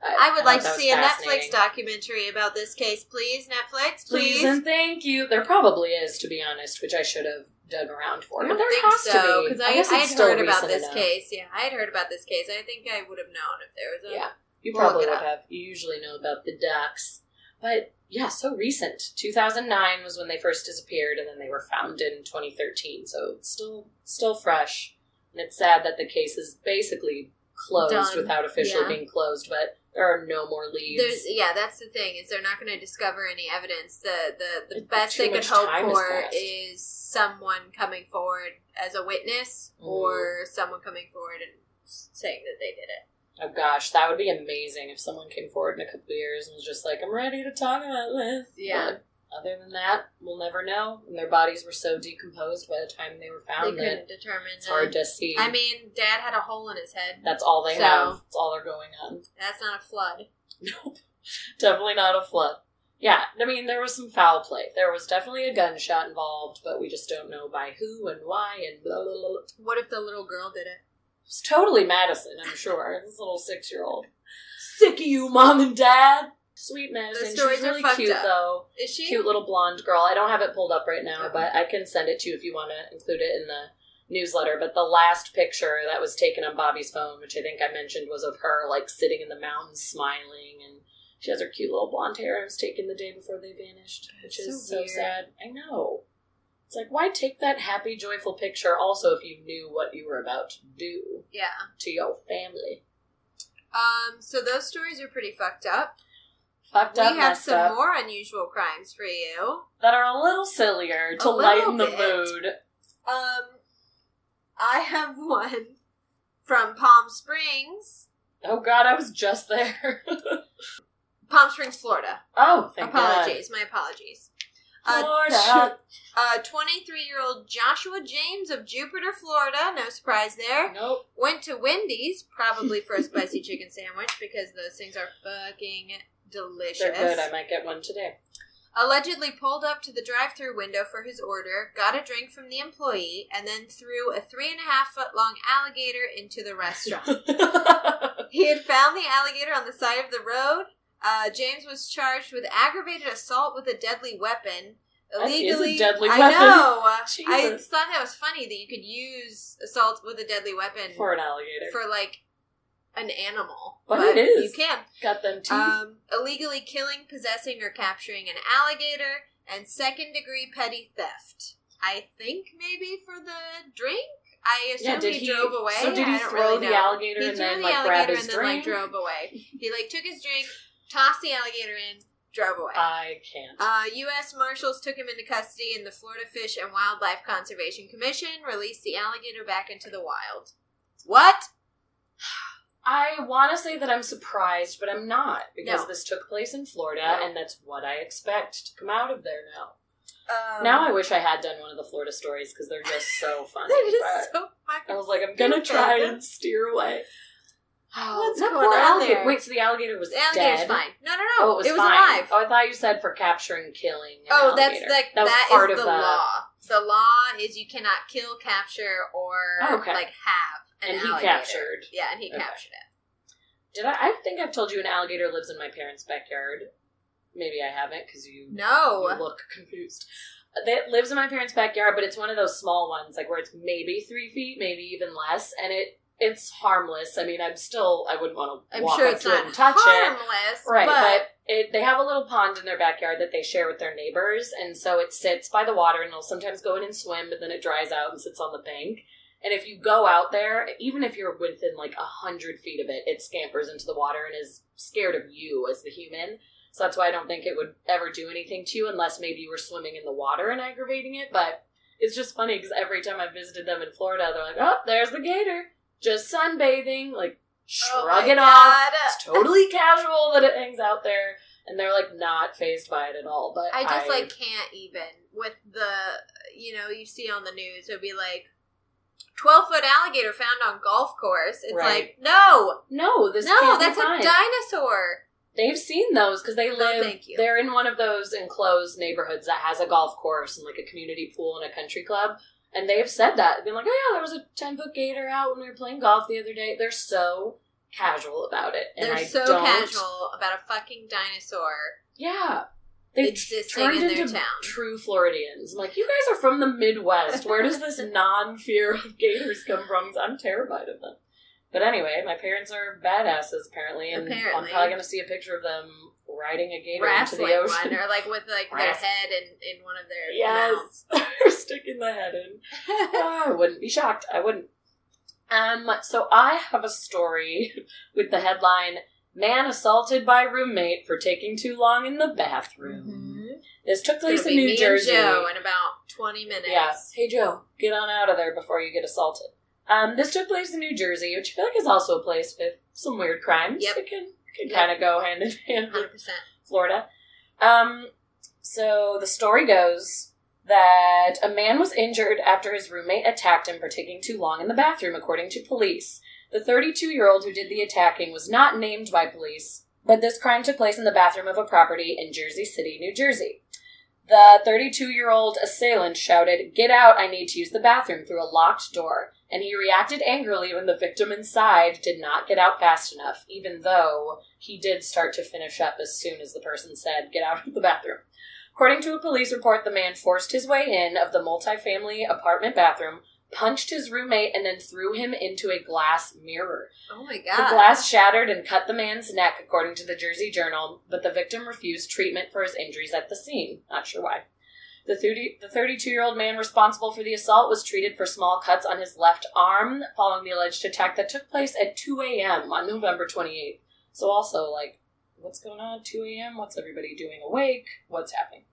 I would thought like to see a Netflix documentary about this case, please. Netflix, please. Please and thank you. There probably is, to be honest, which I should have dug around for. I but don't there think has so to be because I, guess I it's had still heard about this enough. case. Yeah, I had heard about this case. I think I would have known if there was a. Yeah, you probably would up. have. You usually know about the ducks, but yeah, so recent. 2009 was when they first disappeared, and then they were found in 2013. So it's still still fresh, and it's sad that the case is basically closed Done. without officially Yeah. being closed. But there are no more leads. There's yeah, that's the thing is they're not going to discover any evidence. The the the It- best they could hope for passed. is someone coming forward as a witness Mhm. or someone coming forward and saying that they did it. Oh gosh, that would be amazing if someone came forward in a couple of years and was just like, "I'm ready to talk about this." Yeah. But other than that, we'll never know. And their bodies were so decomposed by the time they were found that couldn't determine. it's hard to see. I mean, Dad had a hole in his head. that's all they So- have. That's all they're going on. That's not a flood. Nope, definitely not a flood. Yeah, I mean, there was some foul play. There was definitely a gunshot involved, but we just don't know by who and why and blah blah blah. What if the little girl did it? Was totally Madyson, I'm sure. This little six year old. Sick of you, mom and dad. Sweet Madyson. stories She's are really fucked cute up. though. Is she? Cute little blonde girl. I don't have it pulled up right now, Okay. but I can send it to you if you want to include it in the newsletter. But the last picture that was taken on Bobby's phone, which I think I mentioned, was of her like sitting in the mountains smiling and she has her cute little blonde hair. It was taken the day before they vanished, which So is so weird. sad. I know. It's like, why take that happy, joyful picture also if you knew what you were about to do Yeah. to your family? Um. So those stories are pretty fucked up. Fucked up, we have messed some up, more unusual crimes for you. that are a little sillier to A little lighten the bit. mood. Um, I have one from Palm Springs. Oh god, I was just there. Palm Springs, Florida. Oh, thank apologies. My apologies. Uh, Florida. Uh, 23 year old Joshua James of Jupiter, Florida, no surprise there, nope. went to Wendy's, probably for a spicy chicken sandwich because those things are fucking delicious. They're good. I might get one today. Allegedly pulled up to the drive through window for his order, got a drink from the employee, and then threw a three and a half foot long alligator into the restaurant. he had found the alligator on the side of the road. Uh, James was charged with aggravated assault with a deadly weapon. That is a Illegally, deadly I weapon. know. I thought that was funny that you could use assault with a deadly weapon For an alligator. for like an animal, But it is. You can Got them teeth. um, illegally killing, possessing, or capturing an alligator, and second degree petty theft. I think maybe for the drink. I assume yeah, did he, he, drove away. So did he I throw really the know. alligator He and then the like grab his and then like drove away. He like took his drink, tossed the alligator in, drove away. I can't. Uh, U.S. Marshals took him into custody, and the Florida Fish and Wildlife Conservation Commission released the alligator back into the wild. What? I want to say that I'm surprised, but I'm not because No. this took place in Florida, No. and that's what I expect to come out of there now. Um, now I wish I had done one of the Florida stories because they're just so funny. They're just so fucking I was like, I'm gonna try and steer away. What's that going poor on alligator. there? Wait, so the alligator was The alligator's dead? fine. No, no, oh, no. Oh, it was, fine. alive. Oh, I thought you said for capturing, killing. Oh, that's like that was that part is of the the law. The law is you cannot kill, capture, or Oh, okay. like have an And he alligator. captured. Yeah, and he Okay. captured it. Did I? I think I've told you an alligator lives in my parents' backyard. Maybe I haven't because you, No. you look confused. That lives in my parents' backyard, but it's one of those small ones, like where it's maybe three feet, maybe even less, and it it's harmless. I mean, I'm still I wouldn't want to I'm walk sure up it's to not it and touch it. harmless, Right, but, but, it, they have a little pond in their backyard that they share with their neighbors, and so it sits by the water, and they'll sometimes go in and swim, but then it dries out and sits on the bank. And if you go out there, even if you're within like a hundred feet of it, it scampers into the water and is scared of you as the human. So that's why I don't think it would ever do anything to you unless maybe you were swimming in the water and aggravating it. But it's just funny because every time I visited them in Florida, they're like, "Oh, there's the gator, just sunbathing." Like, Oh shrug my it off God. it's totally casual that it hangs out there and they're like not phased by it at all but I just like can't even with the you know you see on the news it'll be like twelve foot alligator found on golf course. It's Right. like no, no this no, that's a dinosaur. they've seen those because they live you. they're in one of those enclosed neighborhoods that has a golf course and like a community pool and a country club and they've said that they've been like oh yeah there was a 10 foot gator out when we were playing golf the other day they're so casual about it and They're I so don't- casual about a fucking dinosaur. yeah They've Existing turned in their into town. true Floridians. I'm like, you guys are from the Midwest. Where does this non-fear of gators come from? I'm terrified of them. But anyway, my parents are badasses apparently, and I'm probably going to see a picture of them riding a gator Wrestling into the ocean. one, or like with like their head in, in one of their yes, they're sticking the head in. Oh, I wouldn't be shocked. I wouldn't. Um, so I have a story with the headline "Man assaulted by roommate for taking too long in the bathroom." Mhm. This took place in be New Jersey. Joe in about twenty minutes. Yeah. Hey, Joe, get on out of there before you get assaulted. Um, this took place in New Jersey, which I feel like is also a place with some weird crimes. Yep. It can, can kind of go hand in hand with hundred percent. Florida. Um, so the story goes that a man was injured after his roommate attacked him for taking too long in the bathroom, according to police. The 32 year old who did the attacking was not named by police, but this crime took place in the bathroom of a property in Jersey City, New Jersey. The 32 year old assailant shouted, Get out, I need to use the bathroom, through a locked door, and he reacted angrily when the victim inside did not get out fast enough, even though he did start to finish up as soon as the person said, Get out of the bathroom. According to a police report, the man forced his way in of the multifamily apartment bathroom, punched his roommate, and then threw him into a glass mirror. Oh my god. The glass shattered and cut the man's neck, according to the Jersey Journal, but the victim refused treatment for his injuries at the scene. Not sure why. The 30, the 32 year old man responsible for the assault was treated for small cuts on his left arm following the alleged attack that took place at 2 a.m. on November 28th. So, also, like, what's going on at 2 a.m.? What's everybody doing awake? What's happening?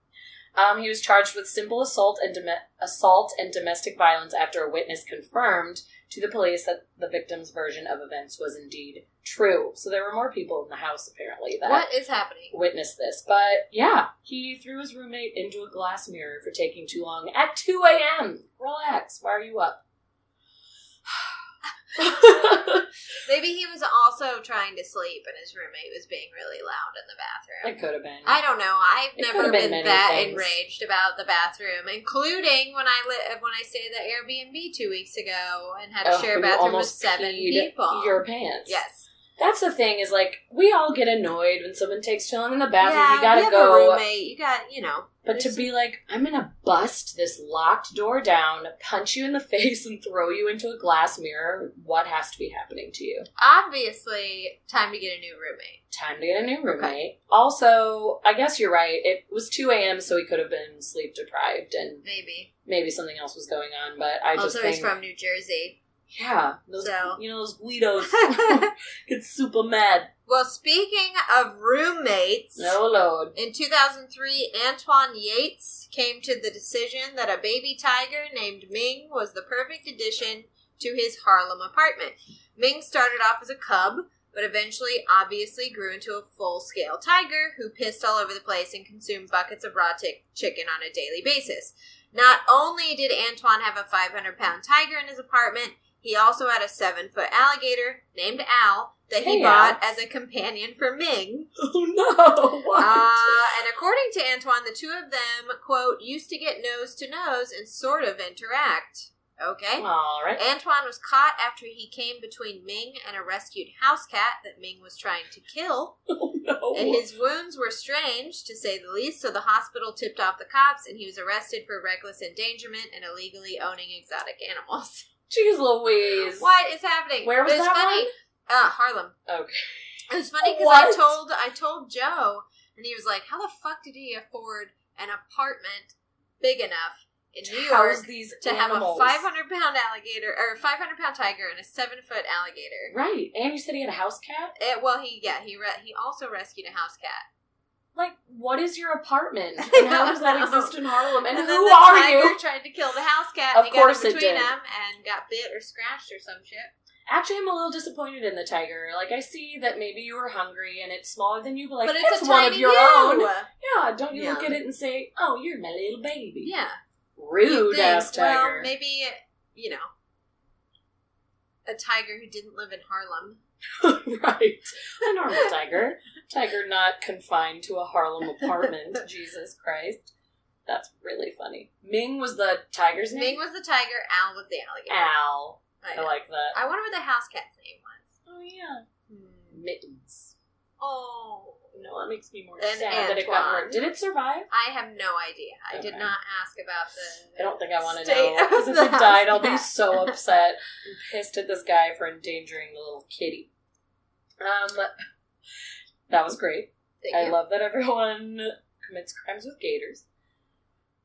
Um, he was charged with simple assault and dom- assault and domestic violence after a witness confirmed to the police that the victim's version of events was indeed true. So there were more people in the house apparently that What is happening? witnessed this. But yeah, he threw his roommate into a glass mirror for taking too long at 2 a.m. Relax. Why are you up? Maybe he was also trying to sleep and his roommate was being really loud in the bathroom. it could have been. I don't know. I've It never been been, that things. enraged about the bathroom, including when I li- when I stayed at Airbnb two weeks ago and had to Oh, share a bathroom with seven people. Your pants. yes. That's the thing is like we all get annoyed when someone takes too long in the bathroom. yeah, you gotta go. A roommate, you got you know. But to be like, I'm gonna bust this locked door down, punch you in the face, and throw you into a glass mirror. What has to be happening to you? obviously time to get a new roommate. Time to get a new roommate. Also, I guess you're right. It was 2 a.m., so he could have been sleep deprived, and Maybe. maybe something else was going on. But I just also, think, he's from New Jersey. yeah, those So- you know those Guidos get super mad. Well, speaking of roommates, No load. In 2003, Antoine Yates came to the decision that a baby tiger named Ming was the perfect addition to his Harlem apartment. Ming started off as a cub, but eventually obviously grew into a full scale tiger who pissed all over the place and consumed buckets of raw tick- chicken on a daily basis. Not only did Antoine have a 500 pound tiger in his apartment, he also had a 7 foot alligator named Al that he Hey, bought as a companion for Ming. Oh no! What? Uh, and according to Antoine, the two of them, quote, used to get nose to nose and sort of interact. Okay. All right. Antoine was caught after he came between Ming and a rescued house cat that Ming was trying to kill. Oh no! And his wounds were strange, to say the least, so the hospital tipped off the cops and he was arrested for reckless endangerment and illegally owning exotic animals. Jeez Louise. what is happening? Where was But it's that funny. one? Uh, Harlem. Okay. It was funny because I told I told Joe, and he was like, "How the fuck did he afford an apartment big enough in New York these to animals. have a 500 pound alligator or 500 pound tiger and a seven foot alligator?" Right. And you said he had a house cat? It, well, he yeah he re- he also rescued a house cat. Like, what is your apartment? And how does that exist in Harlem? And, then who the are tiger you? tried to kill the house cat. Of and course got it in between did. them and got bit or scratched or some shit. Actually, I'm a little disappointed in the tiger. Like, I see that maybe you were hungry and it's smaller than you, but like, but it's, it's a one of your you. own. Yeah, don't you Yeah. look at it and say, "Oh, you're my little baby"? Yeah. Rude ass tiger. Well, maybe you know a tiger who didn't live in Harlem. right. A normal tiger. Tiger not confined to a Harlem apartment. Jesus Christ. That's really funny. Ming was the tiger's name? Ming was the tiger. Al was the alligator. Al. I, I like that. I wonder what the house cat's name was. Oh, yeah. Mittens. Oh, No, that makes me more And sad that it got hurt. Did it survive? I have no idea. I did not ask about the. I don't think I want to know. Because if it died, I'll be so upset and pissed at this guy for endangering the little kitty. Um, that was great. Thank I you. love that everyone commits crimes with gators.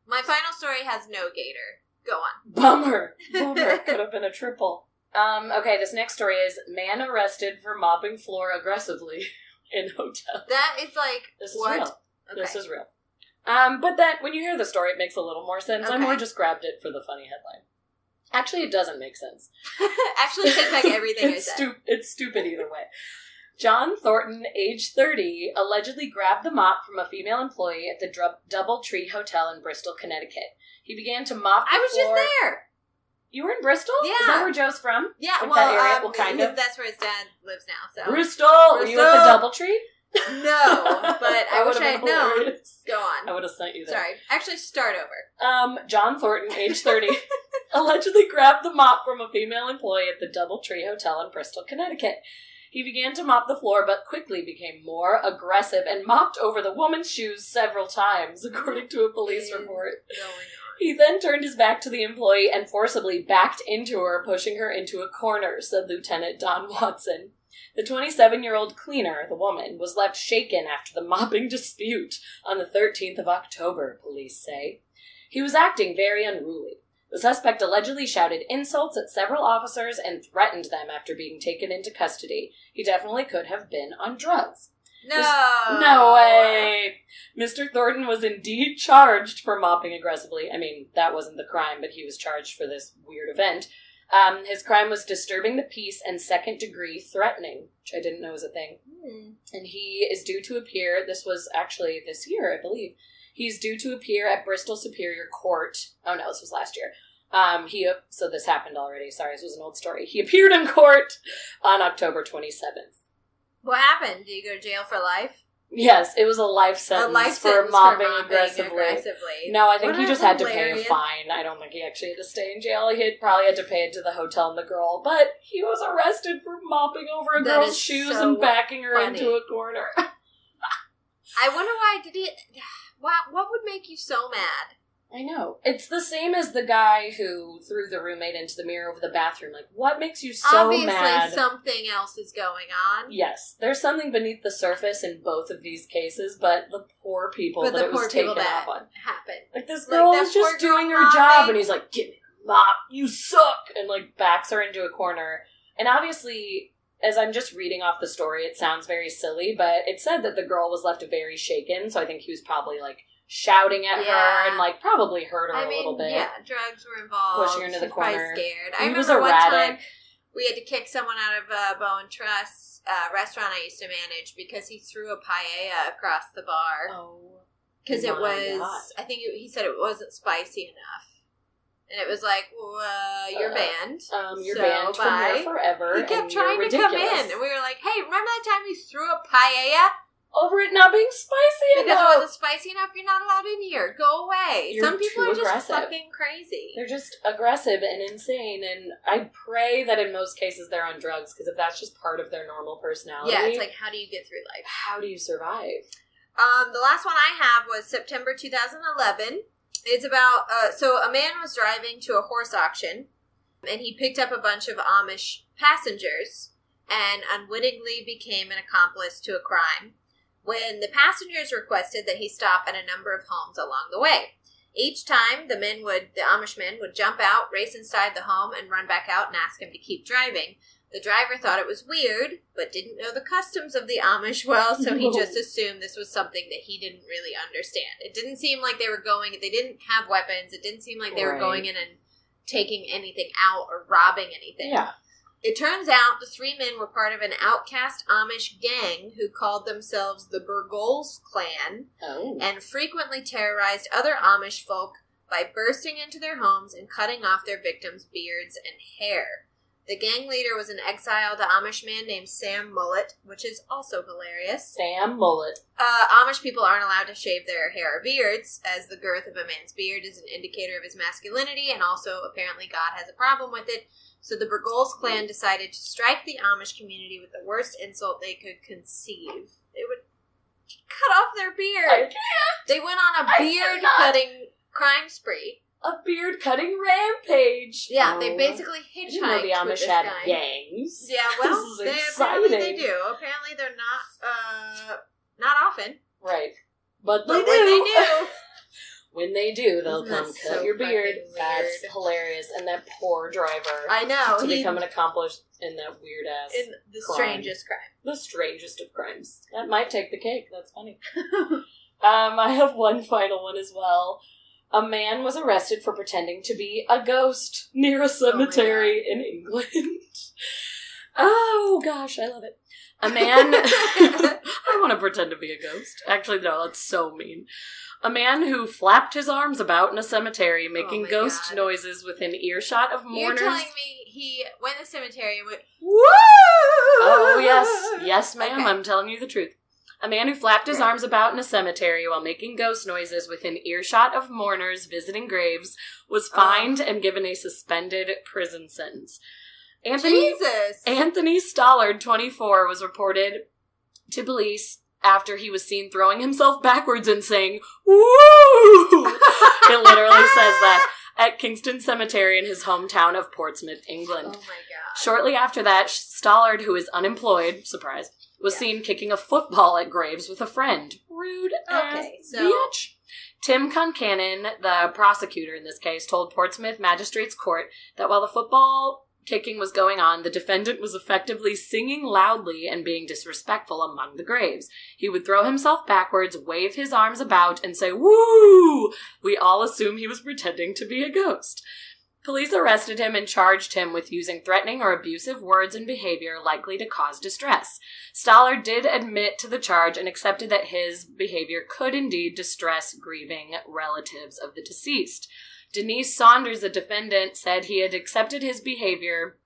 My final story has no gator. Go on. Bummer. Bummer. Could have been a triple. Um, okay, this next story is man arrested for mopping floor aggressively in hotel. That is like This is what? real. Okay. This is real. Um, but then when you hear the story, it makes a little more sense. I more just grabbed it for the funny headline. Actually, it doesn't make sense. Actually, take back everything I said. stu- it's stupid either way. John Thornton, age 30, allegedly grabbed the mop from a female employee at the Dub- Doubletree Hotel in Bristol, Connecticut. He began to mop the I was floor- just there. You were in Bristol? Yeah. Is that where Joe's from? Yeah, Like well, that area? um, Well, kind of. that's where his dad lives now. So Bristol! Were you at the Bristol. Doubletree? no, but I wish I had known. Go on. I would have sent you there. Sorry. Actually, start over. Um, John Thornton, age 30, allegedly grabbed the mop from a female employee at the Doubletree Hotel in Bristol, Connecticut. He began to mop the floor, but quickly became more aggressive and mopped over the woman's shoes several times, according to a police report. He then turned his back to the employee and forcibly backed into her, pushing her into a corner, said Lieutenant Don Watson. The 27 year old cleaner, the woman, was left shaken after the mopping dispute on the 13th of October, police say. He was acting very unruly. The suspect allegedly shouted insults at several officers and threatened them after being taken into custody. He definitely could have been on drugs. No. No way. Mr. Thornton was indeed charged for mopping aggressively. I mean, that wasn't the crime, but he was charged for this weird event. Um, his crime was disturbing the peace and second degree threatening, which I didn't know was a thing. Hmm. And he is due to appear, this was actually this year, I believe. He's due to appear at Bristol Superior Court. Oh no, this was last year. Um, he so this happened already. Sorry, this was an old story. He appeared in court on October 27th. What happened? Did you go to jail for life? Yes, it was a life sentence, a life for, sentence mopping for mopping aggressively. aggressively. No, I think What he just had to pay a fine. I don't think he actually had to stay in jail. He had probably had to pay it to the hotel and the girl, but he was arrested for mopping over a That girl's shoes so and backing her funny. into a corner. I wonder why did he? What what would make you so mad? I know. It's the same as the guy who threw the roommate into the mirror over the bathroom. Like, what makes you so Obviously, mad? something else is going on. yes, there's something beneath the surface in both of these cases, but the poor people But that it was taken that off on. happened. Like this Like, girl that is just doing her mopping. job, and he's like, "Give me mop, you suck," and like backs her into a corner. And obviously, as I'm just reading off the story, it sounds very silly, but it said that the girl was left very shaken. So I think he was probably like shouting at Yeah. her and like probably hurt her I a mean, little bit. yeah, drugs were involved. Pushing her into the She's probably corner. Scared. I He remember was one time we had to kick someone out of a Bowen Trust uh, restaurant I used to manage because he threw a paella across the bar Oh, because it was. God. I think it, he said it wasn't spicy enough, and it was like, well, uh, you're Uh, banned. um, you're So, banned from here forever. He kept trying to come in, and we were like, "Hey, remember that time you threw a paella over it not being spicy because enough. it wasn't spicy enough? You're not allowed in here. Go away." You're Some people are just aggressive. fucking crazy. They're just aggressive and insane, and I pray that in most cases they're on drugs because if that's just part of their normal personality, yeah, it's like, how do you get through life? how do you survive? Um, the last one I have was September 2011. It's about uh, so a man was driving to a horse auction, and he picked up a bunch of Amish passengers, and unwittingly became an accomplice to a crime. When the passengers requested that he stop at a number of homes along the way, each time the men would the Amish men would jump out, race inside the home, and run back out and ask him to keep driving. The driver thought it was weird, but didn't know the customs of the Amish well, so he just assumed this was something that he didn't really understand. It didn't seem like they were going, they didn't have weapons. It didn't seem like they were going in and taking anything out or robbing anything. Yeah, It turns out the three men were part of an outcast Amish gang who called themselves the Bergholz clan oh, and frequently terrorized other Amish folk by bursting into their homes and cutting off their victims' beards and hair. The gang leader was an exiled Amish man named Sam Mullet, which is also hilarious. Sam Mullet. Uh, Amish people aren't allowed to shave their hair or beards, as the girth of a man's beard is an indicator of his masculinity, and also apparently God has a problem with it. So the Bergholz clan decided to strike the Amish community with the worst insult they could conceive. They would cut off their beard. I can't. They went on a beard cutting crime spree. A beard cutting rampage. Yeah, they Oh. basically I hitchhiked didn't know the with this had guy. gangs. Yeah, well, This is they apparently they do. Apparently they're not uh not often. Right. But they But do. when they do, When they do, they'll Isn't come that cut so your beard. fucking That's hilarious. And that poor driver I know to he become an accomplice in that weird ass, in the crime. strangest crime. the strangest of crimes. That might take the cake. That's funny. um, I have one final one as well. A man was arrested for pretending to be a ghost near a cemetery oh, in England. oh gosh, I love it. A man. I want to pretend to be a ghost. Actually, no, that's so mean. A man who flapped his arms about in a cemetery, oh making my ghost God. noises within earshot of mourners. You're telling me he went to the cemetery and went woo? Oh, yes. Yes, ma'am. Okay. I'm telling you the truth. A man who flapped his arms about in a cemetery while making ghost noises within earshot of mourners visiting graves was Oh. fined and given a suspended prison sentence. Anthony Jesus. Anthony Stollard, 24, was reported to police after he was seen throwing himself backwards and saying, Woo! it literally says that at Kingston Cemetery in his hometown of Portsmouth, England. Oh my god. Shortly after that, Stollard, who is unemployed, surprise, was Yeah. seen kicking a football at Graves with a friend. Rude ass Okay, so- bitch. Tim Concannon, the prosecutor in this case, told Portsmouth Magistrates Court that while the football kicking was going on, the defendant was effectively singing loudly and being disrespectful among the graves. He would throw himself backwards, wave his arms about, and say, Woo! We all assume he was pretending to be a ghost. Police arrested him and charged him with using threatening or abusive words and behavior likely to cause distress. Stollard did admit to the charge and accepted that his behavior could indeed distress grieving relatives of the deceased. Denise Saunders, the defendant, said he had accepted his behavior,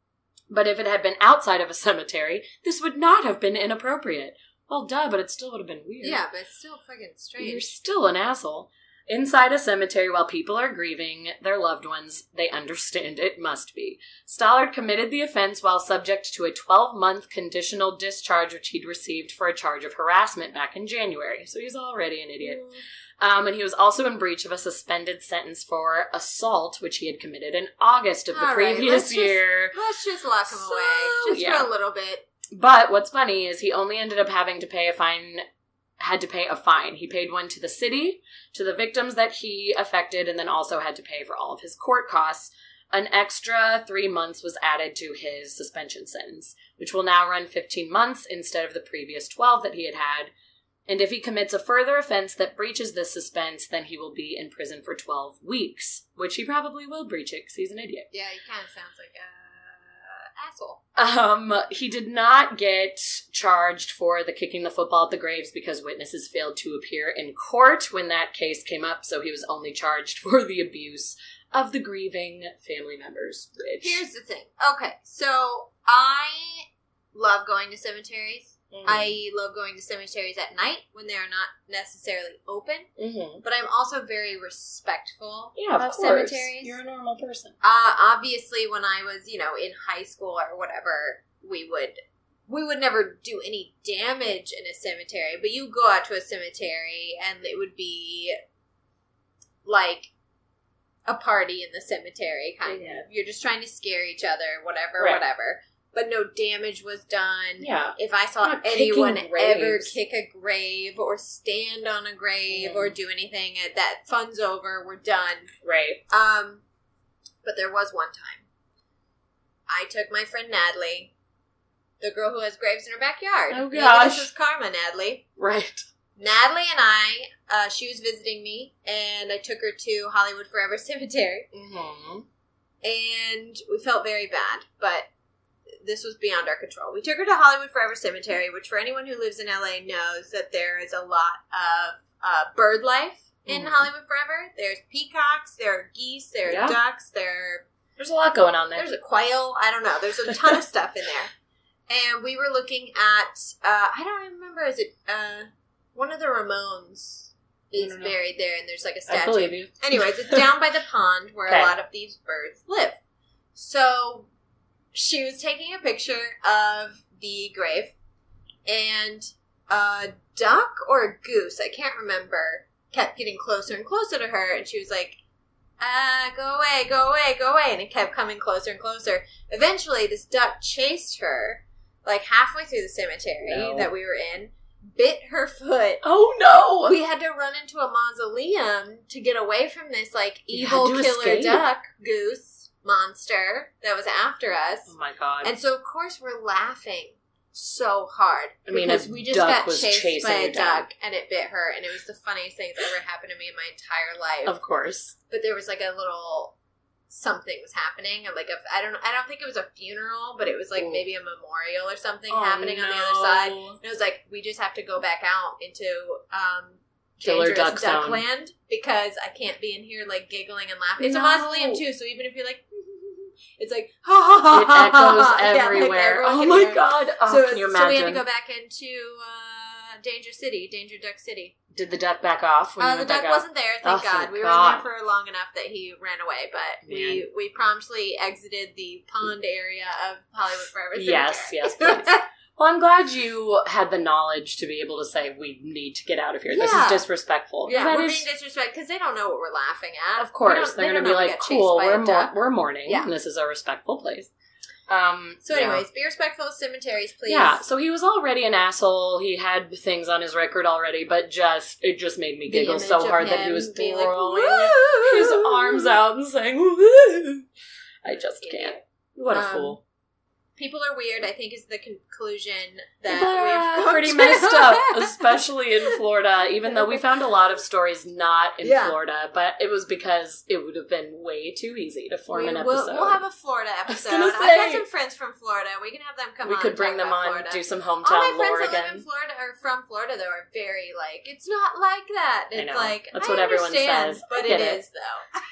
but if it had been outside of a cemetery, this would not have been inappropriate. Well, duh, but it still would have been weird. Yeah, but it's still fucking strange. You're still an asshole. Inside a cemetery while people are grieving their loved ones, they understand it must be. Stollard committed the offense while subject to a 12 month conditional discharge, which he'd received for a charge of harassment back in January. So he's already an idiot. Um, and he was also in breach of a suspended sentence for assault, which he had committed in August of the All right, previous let's just- year. Let's just lock him So, away, just yeah. for a little bit. But what's funny is he only ended up having to pay a fine, had to pay a fine. He paid one to the city, to the victims that he affected, and then also had to pay for all of his court costs. An extra three months was added to his suspension sentence, which will now run 15 months instead of the previous 12 that he had had. And if he commits a further offense that breaches this suspense, then he will be in prison for 12 weeks, which he probably will breach it because he's an idiot. Yeah, he kind of sounds like a asshole. Um, he did not get charged for the kicking the football at the graves because witnesses failed to appear in court when that case came up, so he was only charged for the abuse of the grieving family members. Which Here's the thing. Okay, so I love going to cemeteries. Mhm. I love going to cemeteries at night when they are not necessarily open. Mhm. But I'm also very respectful yeah, of, of course. cemeteries. You're a normal person. Uh, obviously, when I was, you know, in high school or whatever, we would we would never do any damage in a cemetery. But you go out to a cemetery, and it would be like a party in the cemetery, kind of. You're just trying to scare each other, whatever, Right. whatever. But no damage was done. Yeah. If I saw anyone ever kick a grave or stand on a grave Mhm. or do anything, that fun's over. We're done. Right. Um, but there was one time I took my friend Natalie, the girl who has graves in her backyard. Oh, gosh. this is karma, Natalie. Right. Natalie and I, uh, she was visiting me, and I took her to Hollywood Forever Cemetery, Mm-hmm. and we felt very bad, but this was beyond our control. We took her to Hollywood Forever Cemetery, which for anyone who lives in LA knows that there is a lot of uh, bird life in Mhm. Hollywood Forever. There's peacocks, there are geese, there are Yeah. ducks, there There's a lot going on there. there's a quail. I don't know. There's a ton of stuff in there. And we were looking at uh, I don't remember is it uh, one of the Ramones is buried there and there's like a statue. Anyways, it's down by the pond where Okay. a lot of these birds live. So she was taking a picture of the grave and a duck or a goose, I can't remember, kept getting closer and closer to her and she was like, ah, go away, go away, go away. And it kept coming closer and closer. Eventually, this duck chased her like halfway through the cemetery No. that we were in, bit her foot, Oh no! we had to run into a mausoleum to get away from this like evil killer escape. duck goose monster that was after us. oh my god. And so of course we're laughing so hard I mean, because we just got chased by a duck and it bit her and it was the funniest thing that's ever happened to me in my entire life. of course. but there was like a little something was happening like a, I don't I don't think it was a funeral but it was like Ooh. maybe a memorial or something Oh, happening on the other side and it was like we just have to go back out into um Killer dangerous duck duckland because I can't be in here like giggling and laughing. It's No. a mausoleum too, so even if you're like, it's like It echoes Yeah, like everywhere. oh my god! Oh, so, can you so we had to go back into uh, Danger City, Danger Duck City. Did the duck back off? Uh, the duck wasn't there, thank Oh, God. thank we were God. in there for long enough that he ran away, but we Man. we promptly exited the pond area of Hollywood Forever. Yes, yes, please. Well, I'm glad you had the knowledge to be able to say we need to get out of here. This is disrespectful. yeah, That we're is- being disrespectful because they don't know what we're laughing at. of course they're they going to be like, "Cool, we're duck." we're mourning, Yeah. and this is a respectful place." Um. So, yeah. anyways, be respectful of cemeteries, please. Yeah, so he was already an asshole. He had things on his record already, but just it just made me giggle so hard that he was being like, throwing his arms out and saying, "Woo!" I just can't. What a Um, fool. People are weird. I think is the conclusion that People we've uh, come pretty to. messed up, especially in Florida. Even though we found a lot of stories not in Yeah. Florida, but it was because it would have been way too easy to form we an episode. we'll have a Florida was episode. gonna I've got say. some friends from Florida. We can have them come we on. could and bring talk them on, Florida. do some hometown All my hometown friends lore that live in Florida or from Florida though are very like it's not like that. I It's know. like That's I what everyone understand, says. I but get it it. is though.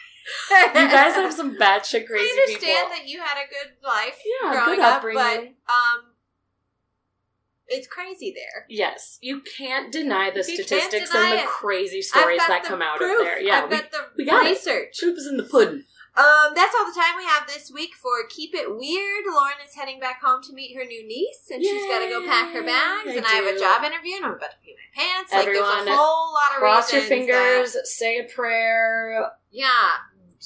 you guys have some batshit crazy I understand people. that you had a good life Yeah, growing good up, but upbringing. um, it's crazy there. Yes, you can't deny the You statistics deny and the it. crazy stories that come out proof. of there. Yeah, I've we, got the we got it. research. truth is in the pudding. Um, that's all the time we have this week for Keep It Weird. Lauren is heading back home to meet her new niece, and she's got to go pack her bags. Yay, and I I have a job interview, and I'm about to pee my pants. Like, Everyone, there's a whole lot of Cross your fingers, that- say a prayer, yeah,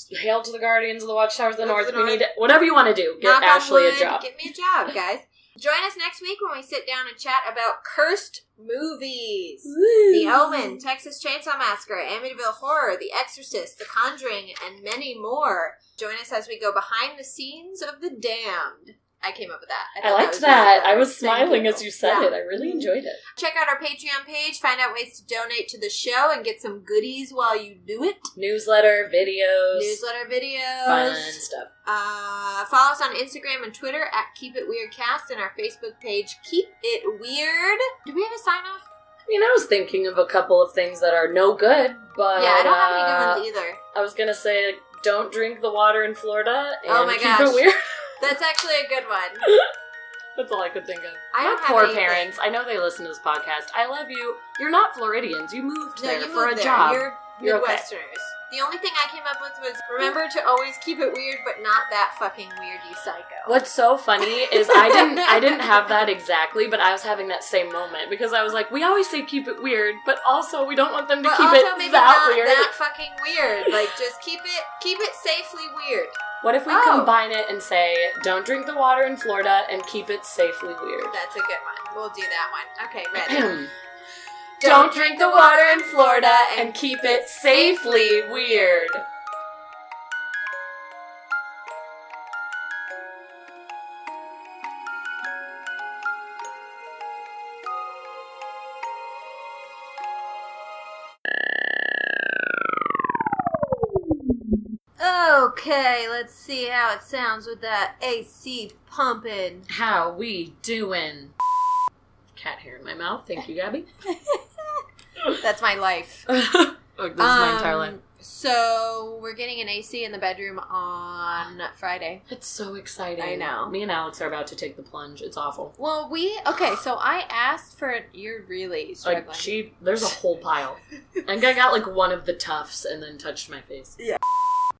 hail to the guardians of the watchtowers of the north. the We North. need whatever you want to do. Get knock Ashley a job. Get me a job, guys. Join us next week when we sit down and chat about cursed movies. The Omen, Texas Chainsaw Massacre, Amityville Horror, The Exorcist, The Conjuring, and many more. Join us as we go behind the scenes of The Damned. I came up with that. I thought liked that. really I was smiling you. as you said Yeah. it. I really enjoyed it. Check out our Patreon page, find out ways to donate to the show, and get some goodies while you do it. Newsletter, videos, Newsletter videos. fun stuff. Uh, follow us on Instagram and Twitter at Keep It Weird Cast and our Facebook page Keep It Weird. Do we have a sign off? I mean, I was thinking of a couple of things that are no good, but yeah, I don't have any uh, good ones either. I was gonna say, don't drink the water in Florida and Oh my keep gosh. it weird. That's actually a good one. That's all I could think of. I don't have poor anything. parents. I know they listen to this podcast. I love you. You're not Floridians. You moved No, there you for moved a there. job. You're You're okay. Midwesterners. The only thing I came up with was remember to always keep it weird, but not that fucking weird, you psycho. What's so funny is I didn't I didn't have that exactly, but I was having that same moment because I was like, we always say keep it weird, but also we don't want them to But keep also it maybe that not weird. that fucking weird. Like just keep it keep it safely weird. What if we Oh. combine it and say, don't drink the water in Florida and keep it safely weird? That's a good one. We'll do that one. Okay, ready. don't drink the water in Florida and keep it safely weird. Okay, let's see how it sounds with that AC pumping. How we doing? Cat hair in my mouth. Thank you, Gabby. That's my life. oh, this is my entire Um, life. So we're getting an AC in the bedroom on Friday. It's so exciting. I know. Me and Alex are about to take the plunge. It's awful. Well, we okay. So I asked for. You're really struggling. Like she, there's a whole pile. and I got like one of the tufts and then touched my face. Yeah.